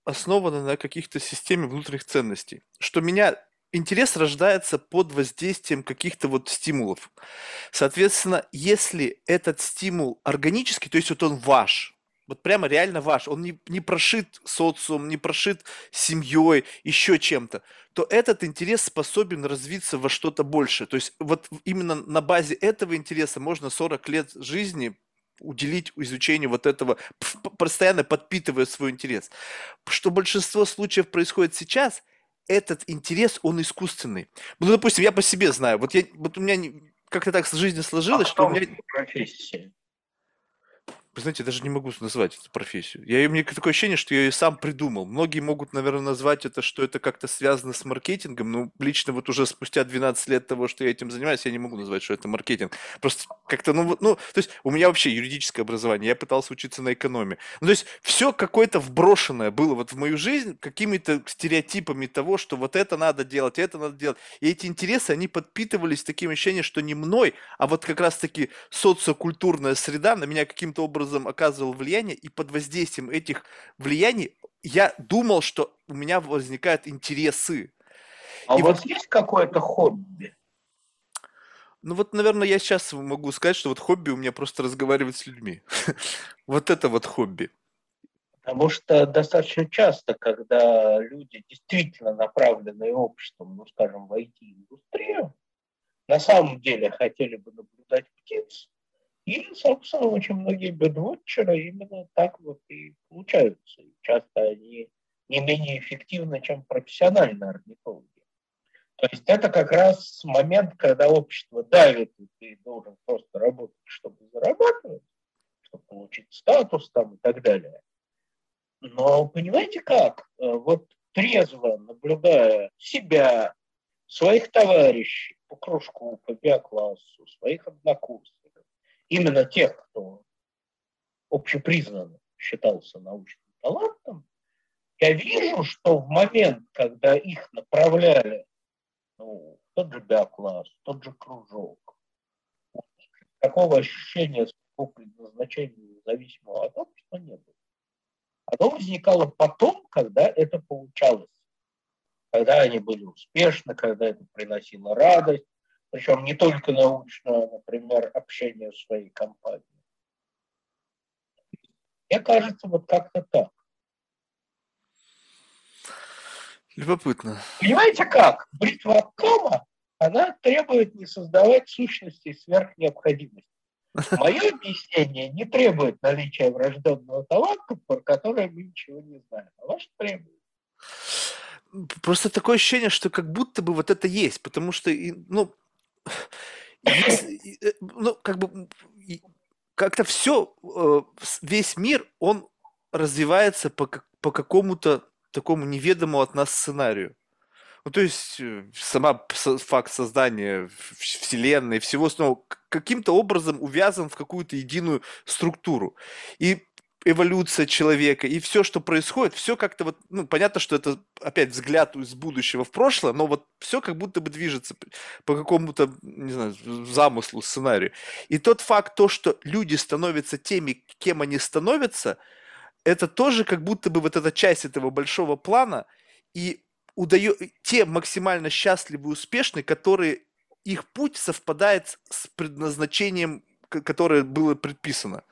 основанное на каких-то системе внутренних ценностей. Что меня интерес рождается под воздействием каких-то вот стимулов. Соответственно, если этот стимул органический, то есть вот он ваш, вот прямо реально ваш, он не, не прошит социум, не прошит семьей, еще чем-то, то этот интерес способен развиться во что-то большее. То есть вот именно на базе этого интереса можно 40 лет жизни уделить изучению вот этого, постоянно подпитывая свой интерес. Что большинство случаев происходит сейчас – этот интерес, он искусственный. Ну, допустим, я по себе знаю, вот, я, вот у меня как-то так в жизни сложилось, а что у меня... Профессия? Знаете, я даже не могу назвать эту профессию. Я, у меня такое ощущение, что я ее сам придумал. Многие могут, наверное, назвать это, что это как-то связано с маркетингом, но лично вот уже спустя 12 лет того, что я этим занимаюсь, я не могу назвать, что это маркетинг. Просто как-то, ну, ну, то есть у меня вообще юридическое образование, я пытался учиться на экономе. Ну, то есть все какое-то вброшенное было вот в мою жизнь какими-то стереотипами того, что вот это надо делать, это надо делать. И эти интересы, они подпитывались таким ощущением, что не мной, а вот как раз-таки социокультурная среда на меня каким-то образом образом оказывал влияние, и под воздействием этих влияний я думал, что у меня возникают интересы. А и у вас вот... есть какое-то хобби? Ну вот, наверное, я сейчас могу сказать, что вот хобби у меня просто разговаривать с людьми. Вот это вот хобби. Потому что достаточно часто, когда люди действительно направленные обществом, ну, скажем, в IT-индустрию, на самом деле хотели бы наблюдать птиц, и, собственно, очень многие бедвотчеры именно так вот и получаются. И часто они не менее эффективны, чем профессиональные орнитологи. То есть это как раз момент, когда общество давит, и ты должен просто работать, чтобы зарабатывать, чтобы получить статус там и так далее. Но понимаете как? Вот трезво наблюдая себя, своих товарищей по кружку, по биоклассу, своих однокурсников, именно тех, кто общепризнанно считался научным талантом, я вижу, что в момент, когда их направляли ну, тот же биокласс, тот же кружок, такого ощущения своего предназначения зависимого от общества не было. Оно возникало потом, когда это получалось. Когда они были успешны, когда это приносило радость. Причем не только научное, например, общение в своей компании. Мне кажется, вот как-то так. Любопытно. Понимаете как? Бритва Аккама, она требует не создавать сущности сверх необходимости. Мое объяснение не требует наличия врожденного таланта, про который мы ничего не знаем, а ваше требует. Просто такое ощущение, что как будто бы вот это есть, потому что, ну, есть, э, ну, как бы, как-то все, э, весь мир, он развивается по, по какому-то такому неведомому от нас сценарию. Ну, то есть э, сама факт создания Вселенной, всего снова каким-то образом увязан в какую-то единую структуру. И эволюция человека, и все, что происходит, все как-то вот, ну, понятно, что это опять взгляд из будущего в прошлое, но вот все как будто бы движется по какому-то, не знаю, замыслу, сценарию. И тот факт, то, что люди становятся теми, кем они становятся, это тоже как будто бы вот эта часть этого большого плана, и удает, те максимально счастливы и успешны, которые их путь совпадает с предназначением, которое было предписано.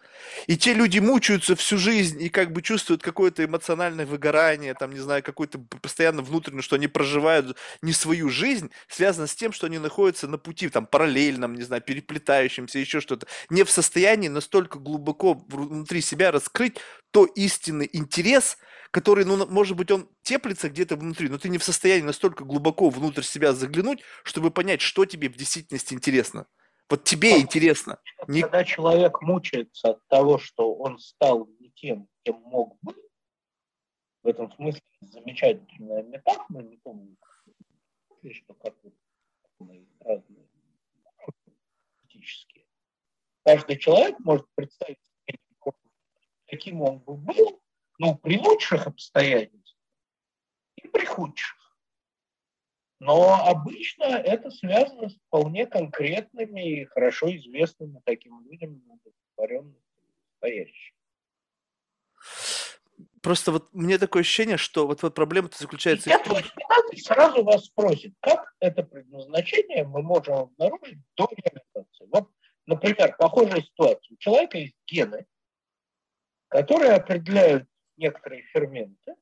И те люди мучаются всю жизнь и как бы чувствуют какое-то эмоциональное выгорание, там, не знаю, какое-то постоянно внутреннее, что они проживают не свою жизнь, связано с тем, что они находятся на пути, там, параллельном, не знаю, переплетающемся, еще что-то, не в состоянии настолько глубоко внутри себя раскрыть то истинный интерес, который, ну, может быть, он теплится где-то внутри, но ты не в состоянии настолько глубоко внутрь себя заглянуть, чтобы понять, что тебе в действительности интересно. Вот тебе интересно. Когда человек мучается от того, что он стал не тем, кем мог быть, в этом смысле замечательная метафора, не помню, что как разные политические. Каждый человек может представить, каким он бы был, ну, при лучших обстоятельствах и при худших. Но обычно это связано с вполне конкретными и хорошо известными таким людям, удовлетворенными стоящими. Просто вот мне такое ощущение, что вот, вот проблема-то заключается в том... сразу вас спросит, как это предназначение мы можем обнаружить до реализации. Вот, например, похожая ситуация. У человека есть гены, которые определяют некоторые ферменты,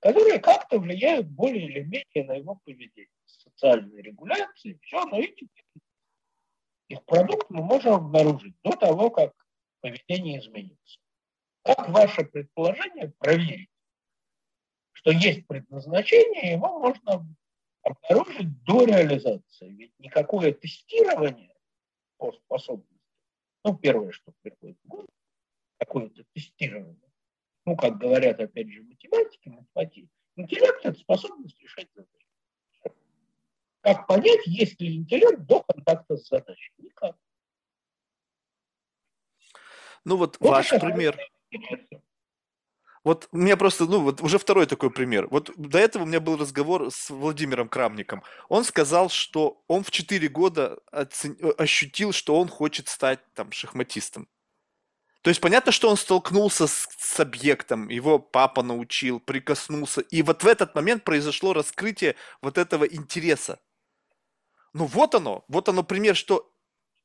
которые как-то влияют более или менее на его поведение. Социальной регуляции, все, но эти их продукт мы можем обнаружить до того, как поведение изменится. Как ваше предположение проверить, что есть предназначение, его можно обнаружить до реализации. Ведь никакое тестирование по способности, ну, первое, что приходит в голову, какое-то тестирование, ну, как говорят, опять же, математики, математики, интеллект – это способность решать задачи. Как понять, есть ли интеллект до контакта с задачей? Никак. Ну вот, вот ваш пример. Вот у меня просто, ну вот уже второй такой пример. Вот до этого у меня был разговор с Владимиром Крамником. Он сказал, что он в 4 года оцен... ощутил, что он хочет стать там шахматистом. То есть понятно, что он столкнулся с, с объектом, его папа научил, прикоснулся, и вот в этот момент произошло раскрытие вот этого интереса. Ну вот оно, вот оно пример, что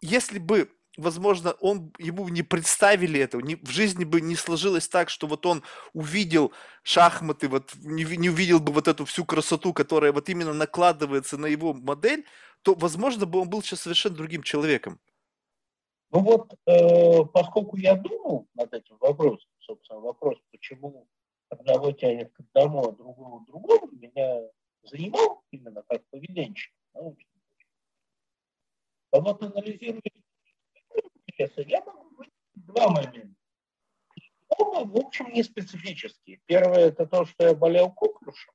если бы возможно, он, ему не представили этого, не, в жизни бы не сложилось так, что вот он увидел шахматы, вот не, не увидел бы вот эту всю красоту, которая вот именно накладывается на его модель, то, возможно, бы он был сейчас совершенно другим человеком. Ну вот, э, поскольку я думал над этим вопросом, собственно, вопрос, почему одного тянет к одному, а другого к другому, меня занимал именно как поведенчик. Научный. А вот анализируя я могу выделить два момента. Оба, в общем, не специфические. Первое – это то, что я болел коклюшем.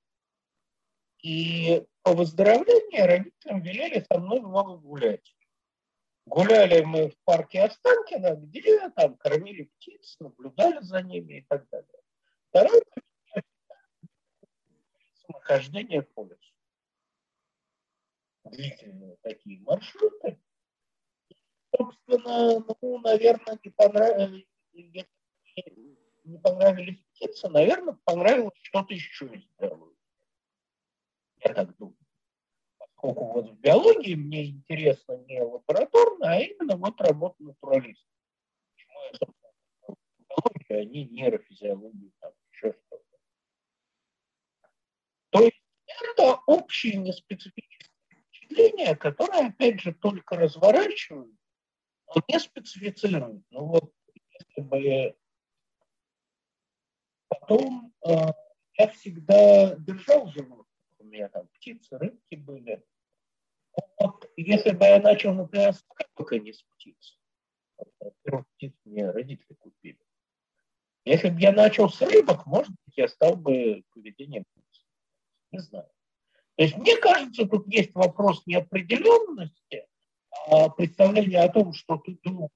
И по выздоровлении родителям велели со мной много гулять. Гуляли мы в парке Останкино, где там кормили птиц, наблюдали за ними и так далее. Второе – самохождение по лесу. Длительные такие маршруты собственно, ну, наверное, не понравились, не понравились птицы, наверное, понравилось что-то еще сделать. Я так думаю. Поскольку вот в биологии мне интересно не лабораторно, а именно вот работа натуралиста. Почему я, собственно, биология, а не нейрофизиология, там еще что-то. То есть это общие неспецифические впечатления, которые, опять же, только разворачивают он не специфицирует. Ну вот, если бы потом э, я всегда держал животных. У меня там птицы, рыбки были. Вот, если бы я начал, например, с рыбок, а не с птиц. Во-первых, птиц мне родители купили. Если бы я начал с рыбок, может быть, я стал бы поведением птиц. Не знаю. То есть мне кажется, тут есть вопрос неопределенности, а представление о том, что ты думаешь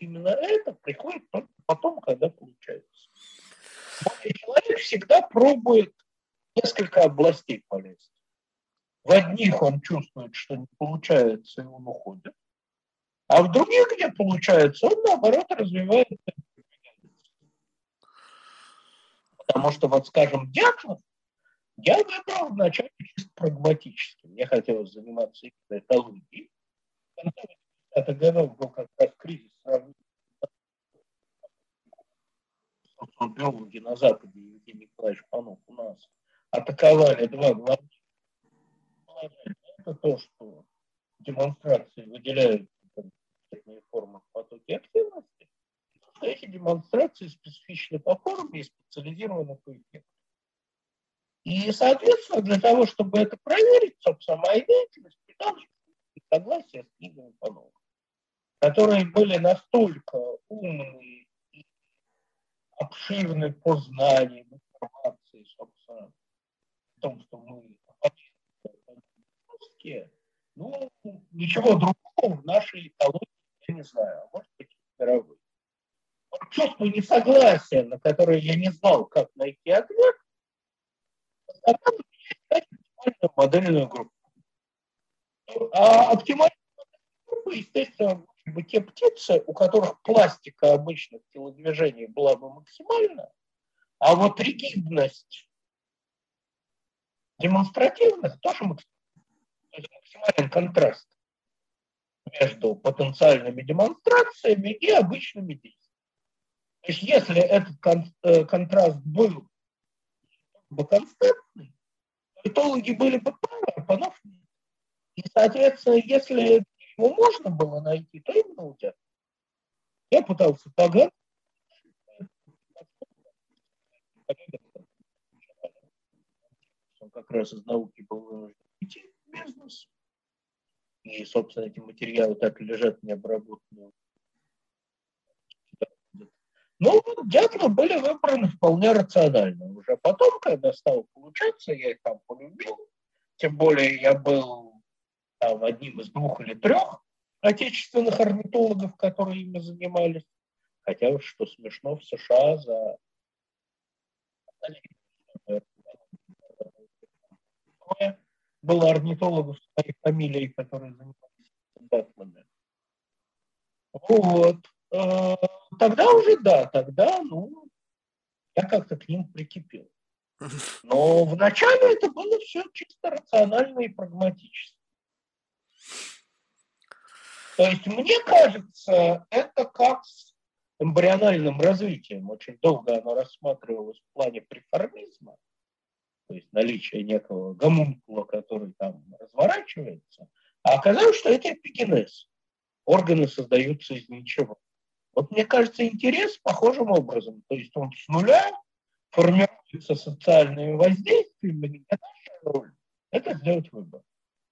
именно это, приходит только потом, когда получается. человек всегда пробует несколько областей полезть. В одних он чувствует, что не получается, и он уходит. А в других, где получается, он, наоборот, развивает Потому что, вот, скажем, Дятлов, я выбрал вначале чисто прагматически. Мне хотелось заниматься именно экологией 80-х годов был как раз кризис биологи на Западе, Евгений Николаевич Панов у нас, атаковали два главных это то, что демонстрации выделяют формы в потоке активности, что эти демонстрации специфичны по форме и специализированы по эффекту. И, соответственно, для того, чтобы это проверить, собственно, моя деятельность предалась согласия с книгами Панова, которые были настолько умные и обширны по знаниям, информации, собственно, в том, что мы ну, ничего другого в нашей экологии я не знаю, а может быть мировой. Чувство несогласия, на которое я не знал, как найти ответ, заставило модельную группу. А оптимальная группа, естественно, бы те птицы, у которых пластика обычных телодвижений была бы максимальна, а вот ригидность демонстративных тоже максимальный контраст между потенциальными демонстрациями и обычными действиями. То есть если этот э, контраст был бы константный, этологи были бы правы, а Панов нет. И, соответственно, если его можно было найти, то именно у тебя. Я пытался погадать. Как раз из науки был вынужден идти в бизнес. И, собственно, эти материалы так лежат необработанные. Ну, дятлы были выбраны вполне рационально. Уже потом, когда стало получаться, я их там полюбил. Тем более я был там, одним из двух или трех отечественных орнитологов, которые ими занимались. Хотя, что смешно, в США за было орнитологов с своей фамилией, которые занимались датмами. Вот. Э, тогда уже да, тогда, ну, я как-то к ним прикипел. Но вначале это было все чисто рационально и прагматически. То есть, мне кажется, это как с эмбриональным развитием. Очень долго оно рассматривалось в плане преформизма, то есть наличие некого гомункула, который там разворачивается, а оказалось, что это эпигенез. Органы создаются из ничего. Вот мне кажется, интерес похожим образом. То есть он с нуля формируется социальными воздействиями, а наша роль – это сделать выбор.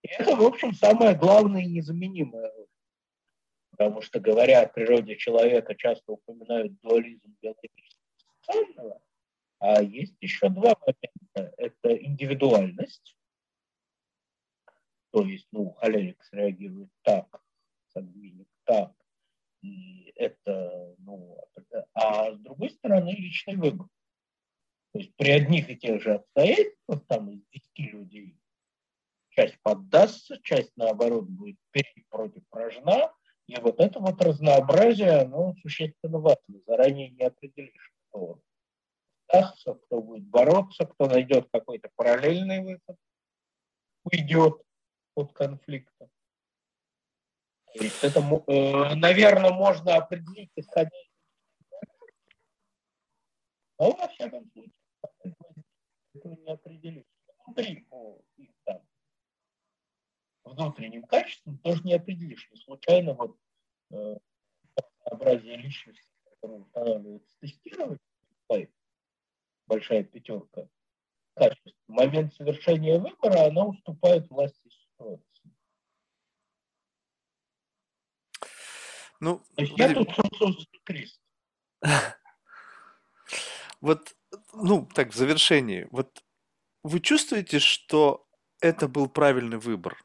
И это, в общем, самое главное и незаменимое роль. Потому что, говоря о природе человека, часто упоминают дуализм биологического и социального, а есть еще два момента. Это индивидуальность, то есть, ну, холерик среагирует так, сангвиник так, и это, ну, а с другой стороны, личный выбор. То есть при одних и тех же обстоятельствах, там из 10 людей, часть поддастся, часть, наоборот, будет против рожна, и вот это вот разнообразие, оно существенно важно. Заранее не определишь, кто дастся, кто будет бороться, кто найдет какой-то параллельный выход, уйдет от конфликта. То есть это, э, наверное, можно определить, исходя но во всяком случае, этого не определить. Внутри их там внутренним качествам тоже не определишь. Не случайно вот э, образие личности, которое устанавливается тестировать, большая пятерка, качеств, в момент совершения выбора она уступает власти ситуации. Ну, То есть я тут крест. Вот, ну, так, в завершении, вот вы чувствуете, что это был правильный выбор?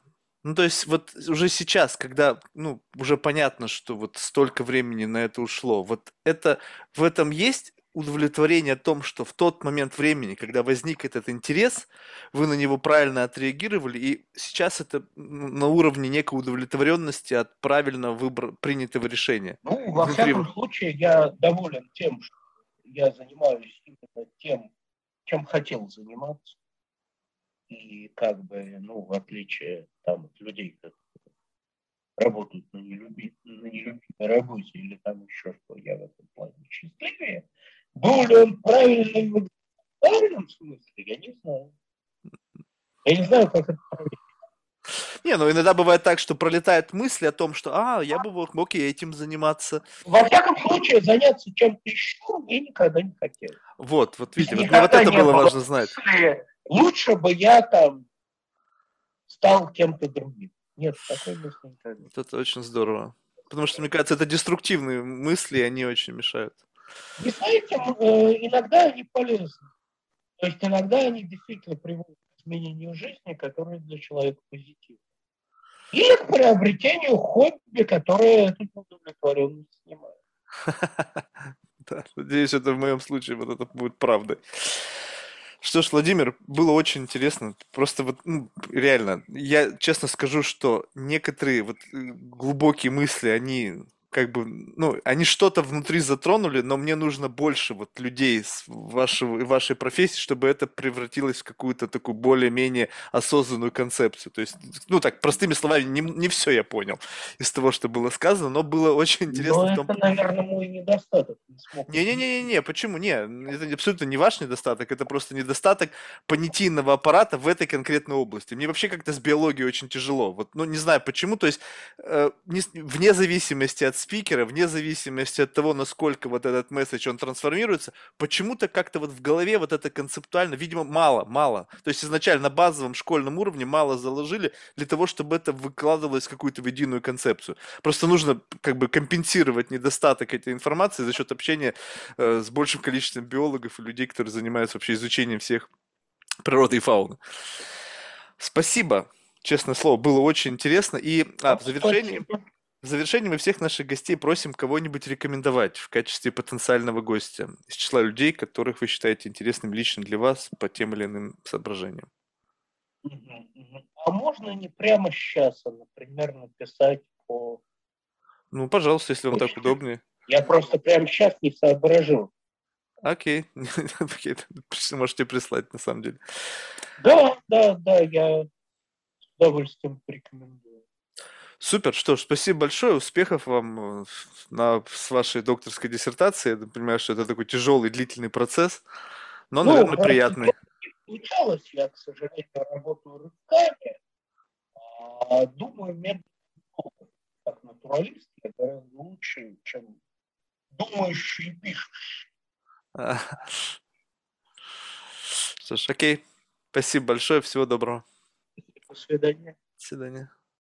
Ну, то есть вот уже сейчас, когда, ну, уже понятно, что вот столько времени на это ушло, вот это, в этом есть удовлетворение о том, что в тот момент времени, когда возник этот интерес, вы на него правильно отреагировали, и сейчас это на уровне некой удовлетворенности от правильно выбор, принятого решения. Ну, во Внутри... всяком случае, я доволен тем, что я занимаюсь именно тем, чем хотел заниматься. И как бы, ну, в отличие там, от людей, которые работают на, нелюби, на нелюбимой работе или там еще что, я в этом плане счастливее. Был ли он правильный в правильном смысле, я не знаю. Я не знаю, как это проверить. Не, ну иногда бывает так, что пролетают мысли о том, что, а, я бы мог, мог и этим заниматься. Во всяком случае, заняться чем-то еще я никогда не хотел. Вот, вот видите, вот, вот это было, было важно знать. Лучше бы я там стал кем-то другим. Нет, такой мысли никогда. Вот это очень здорово. Потому что, мне кажется, это деструктивные мысли, и они очень мешают. И знаете, э, иногда они полезны. То есть иногда они действительно приводят к изменению жизни, которые для человека позитивны. Или к приобретению хобби, которое эту удовлетворенность снимает. Да, надеюсь, это в моем случае вот это будет правдой. Что ж, Владимир, было очень интересно. Просто вот, ну, реально, я честно скажу, что некоторые вот э, глубокие мысли, они как бы, ну, они что-то внутри затронули, но мне нужно больше вот людей с вашего, вашей профессии, чтобы это превратилось в какую-то такую более-менее осознанную концепцию. То есть, ну так, простыми словами, не, не все я понял из того, что было сказано, но было очень интересно. Но том... это, наверное, мой недостаток. Не-не-не, почему? Не, это абсолютно не ваш недостаток, это просто недостаток понятийного аппарата в этой конкретной области. Мне вообще как-то с биологией очень тяжело. Вот, ну, не знаю почему, то есть, э, не, вне зависимости от спикера, вне зависимости от того, насколько вот этот месседж, он трансформируется, почему-то как-то вот в голове вот это концептуально, видимо, мало, мало. То есть изначально на базовом школьном уровне мало заложили для того, чтобы это выкладывалось в какую-то в единую концепцию. Просто нужно как бы компенсировать недостаток этой информации за счет общения э, с большим количеством биологов и людей, которые занимаются вообще изучением всех природы и фауны. Спасибо, честное слово, было очень интересно. И а, в завершении... В завершении мы всех наших гостей просим кого-нибудь рекомендовать в качестве потенциального гостя из числа людей, которых вы считаете интересным лично для вас по тем или иным соображениям. А можно не прямо сейчас, а, например, написать по... Ну, пожалуйста, если вам так удобнее. Я просто прямо сейчас не соображу. Окей. Можете прислать, на самом деле. Да, да, да, я с удовольствием порекомендую. Супер, что ж, спасибо большое, успехов вам э, на, с вашей докторской диссертацией. Я понимаю, что это такой тяжелый, длительный процесс, но, Ну, наверное, приятный. Получалось, я, к сожалению, работаю рывками. А, Думаю, метод как натуралист я гораздо лучше, чем думающий и пишущий. Что ж, окей. Спасибо большое, всего доброго. До свидания. До свидания.